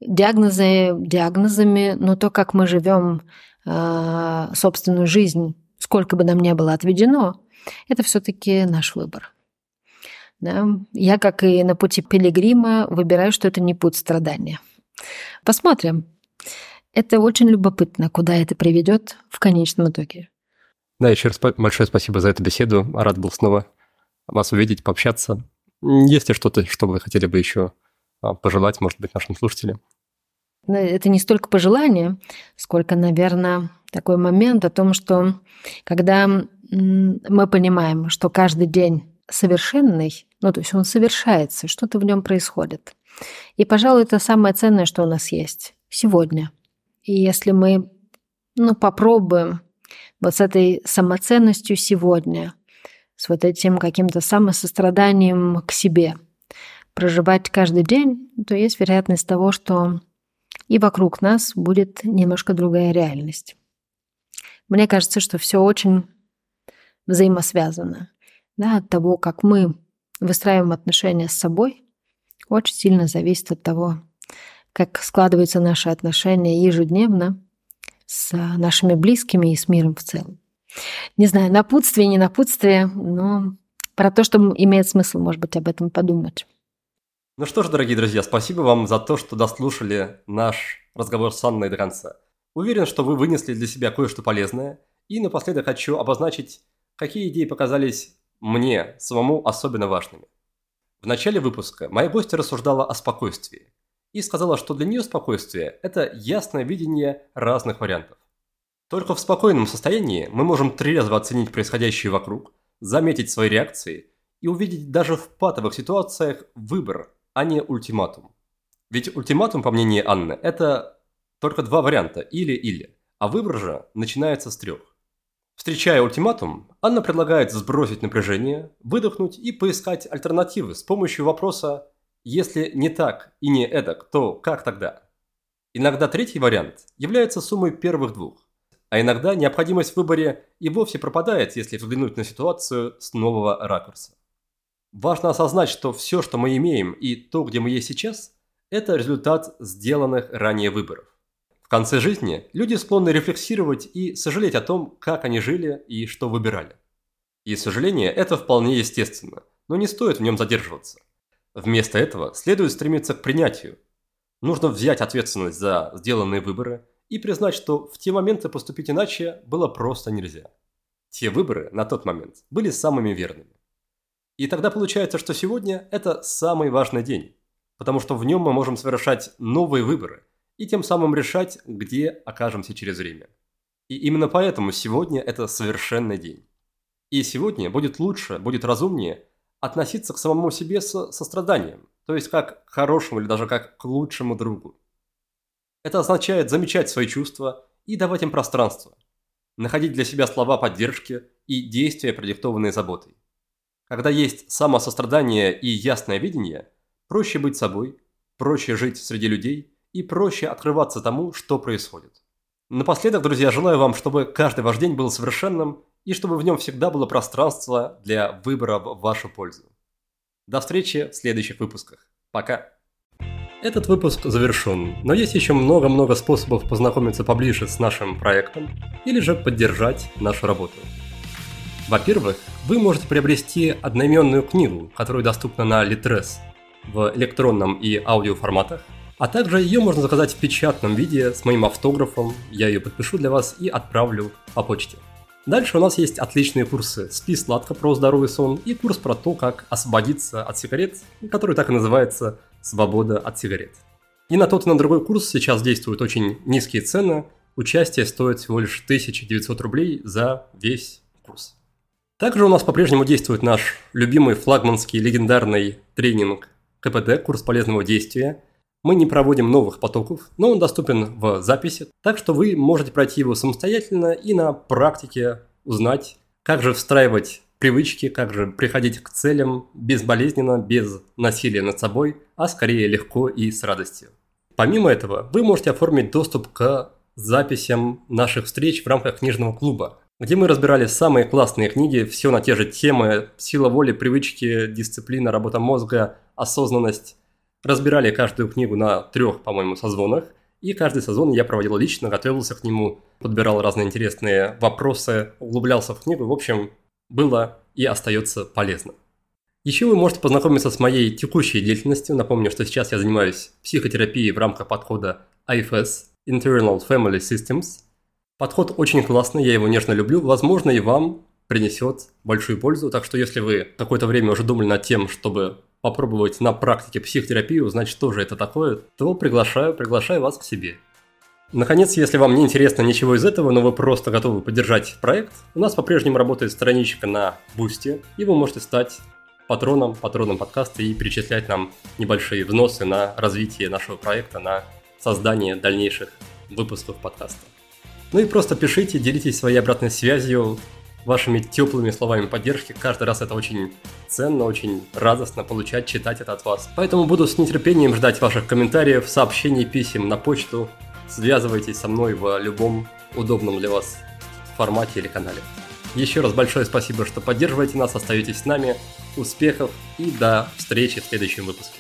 Диагнозы диагнозами, но то, как мы живем э, собственную жизнь, сколько бы нам ни было отведено, это все-таки наш выбор. Да? Я, как и на пути пилигрима, выбираю, что это не путь страдания. Посмотрим. Это очень любопытно, куда это приведет в конечном итоге. Да, еще раз большое спасибо за эту беседу. Рад был снова вас увидеть, пообщаться. Есть ли что-то, что вы хотели бы еще а, пожелать, может быть, нашим слушателям? Ну, это не столько пожелание, сколько, наверное, такой момент о том, что когда мы понимаем, что каждый день совершенный, ну, то есть он совершается, что-то в нем происходит. И, пожалуй, это самое ценное, что у нас есть сегодня. И если мы, ну, попробуем вот с этой самоценностью сегодня, с вот этим каким-то самосостраданием к себе – проживать каждый день, то есть вероятность того, что и вокруг нас будет немножко другая реальность. Мне кажется, что все очень взаимосвязано. Да, от того, как мы выстраиваем отношения с собой, очень сильно зависит от того, как складываются наши отношения ежедневно с нашими близкими и с миром в целом. Не знаю, напутствие, не напутствие, но про то, что имеет смысл, может быть, об этом подумать. Ну что ж, дорогие друзья, спасибо вам за то, что дослушали наш разговор с Анной до конца. Уверен, что вы вынесли для себя кое-что полезное. И напоследок хочу обозначить, какие идеи показались мне самому особенно важными. В начале выпуска моя гостья рассуждала о спокойствии и сказала, что для нее спокойствие – это ясное видение разных вариантов. Только в спокойном состоянии мы можем трезво оценить происходящее вокруг, заметить свои реакции и увидеть даже в патовых ситуациях выбор, а не ультиматум. Ведь ультиматум, по мнению Анны, это только два варианта – или-или, а выбор же начинается с трех. Встречая ультиматум, Анна предлагает сбросить напряжение, выдохнуть и поискать альтернативы с помощью вопроса «если не так и не эдак, то как тогда?». Иногда третий вариант является суммой первых двух, а иногда необходимость в выборе и вовсе пропадает, если взглянуть на ситуацию с нового ракурса. Важно осознать, что все, что мы имеем и то, где мы есть сейчас, это результат сделанных ранее выборов. В конце жизни люди склонны рефлексировать и сожалеть о том, как они жили и что выбирали. И сожаление – это вполне естественно, но не стоит в нем задерживаться. Вместо этого следует стремиться к принятию. Нужно взять ответственность за сделанные выборы и признать, что в те моменты поступить иначе было просто нельзя. Те выборы на тот момент были самыми верными. И тогда получается, что сегодня – это самый важный день, потому что в нем мы можем совершать новые выборы – и тем самым решать, где окажемся через время. И именно поэтому сегодня это совершенный день. И сегодня будет лучше, будет разумнее относиться к самому себе с состраданием, то есть как к хорошему или даже как к лучшему другу. Это означает замечать свои чувства и давать им пространство, находить для себя слова поддержки и действия, продиктованные заботой. Когда есть самосострадание и ясное видение, проще быть собой, проще жить среди людей – и проще открываться тому, что происходит. Напоследок, друзья, желаю вам, чтобы каждый ваш день был совершенным и чтобы в нем всегда было пространство для выбора в вашу пользу. До встречи в следующих выпусках. Пока! Этот выпуск завершен, но есть еще много-много способов познакомиться поближе с нашим проектом или же поддержать нашу работу. Во-первых, вы можете приобрести одноименную книгу, которая доступна на Litres в электронном и аудиоформатах – а также ее можно заказать в печатном виде с моим автографом, я ее подпишу для вас и отправлю по почте. Дальше у нас есть отличные курсы «Спи сладко» про здоровый сон и курс про то, как освободиться от сигарет, который так и называется «Свобода от сигарет». И на тот и на другой курс сейчас действуют очень низкие цены, участие стоит всего лишь 1900 рублей за весь курс. Также у нас по-прежнему действует наш любимый флагманский легендарный тренинг КПД, курс полезного действия – мы не проводим новых потоков, но он доступен в записи, так что вы можете пройти его самостоятельно и на практике узнать, как же встраивать привычки, как же приходить к целям безболезненно, без насилия над собой, а скорее легко и с радостью. Помимо этого, вы можете оформить доступ к записям наших встреч в рамках книжного клуба, где мы разбирали самые классные книги, все на те же темы, сила воли, привычки, дисциплина, работа мозга, осознанность, разбирали каждую книгу на трех, по-моему, созвонах, и каждый сезон я проводил лично, готовился к нему, подбирал разные интересные вопросы, углублялся в книгу. В общем, было и остается полезно. Еще вы можете познакомиться с моей текущей деятельностью. Напомню, что сейчас я занимаюсь психотерапией в рамках подхода IFS – Internal Family Systems. Подход очень классный, я его нежно люблю. Возможно, и вам принесет большую пользу. Так что если вы какое-то время уже думали над тем, чтобы попробовать на практике психотерапию, узнать, что же это такое, то приглашаю, приглашаю вас к себе. Наконец, если вам не интересно ничего из этого, но вы просто готовы поддержать проект, у нас по-прежнему работает страничка на Boosty, и вы можете стать патроном, патроном подкаста и перечислять нам небольшие взносы на развитие нашего проекта, на создание дальнейших выпусков подкаста. Ну и просто пишите, делитесь своей обратной связью, вашими теплыми словами поддержки. Каждый раз это очень ценно, очень радостно получать, читать это от вас. Поэтому буду с нетерпением ждать ваших комментариев, сообщений, писем на почту. Связывайтесь со мной в любом удобном для вас формате или канале. еще раз большое спасибо, что поддерживаете нас, остаетесь с нами. Успехов и до встречи в следующем выпуске.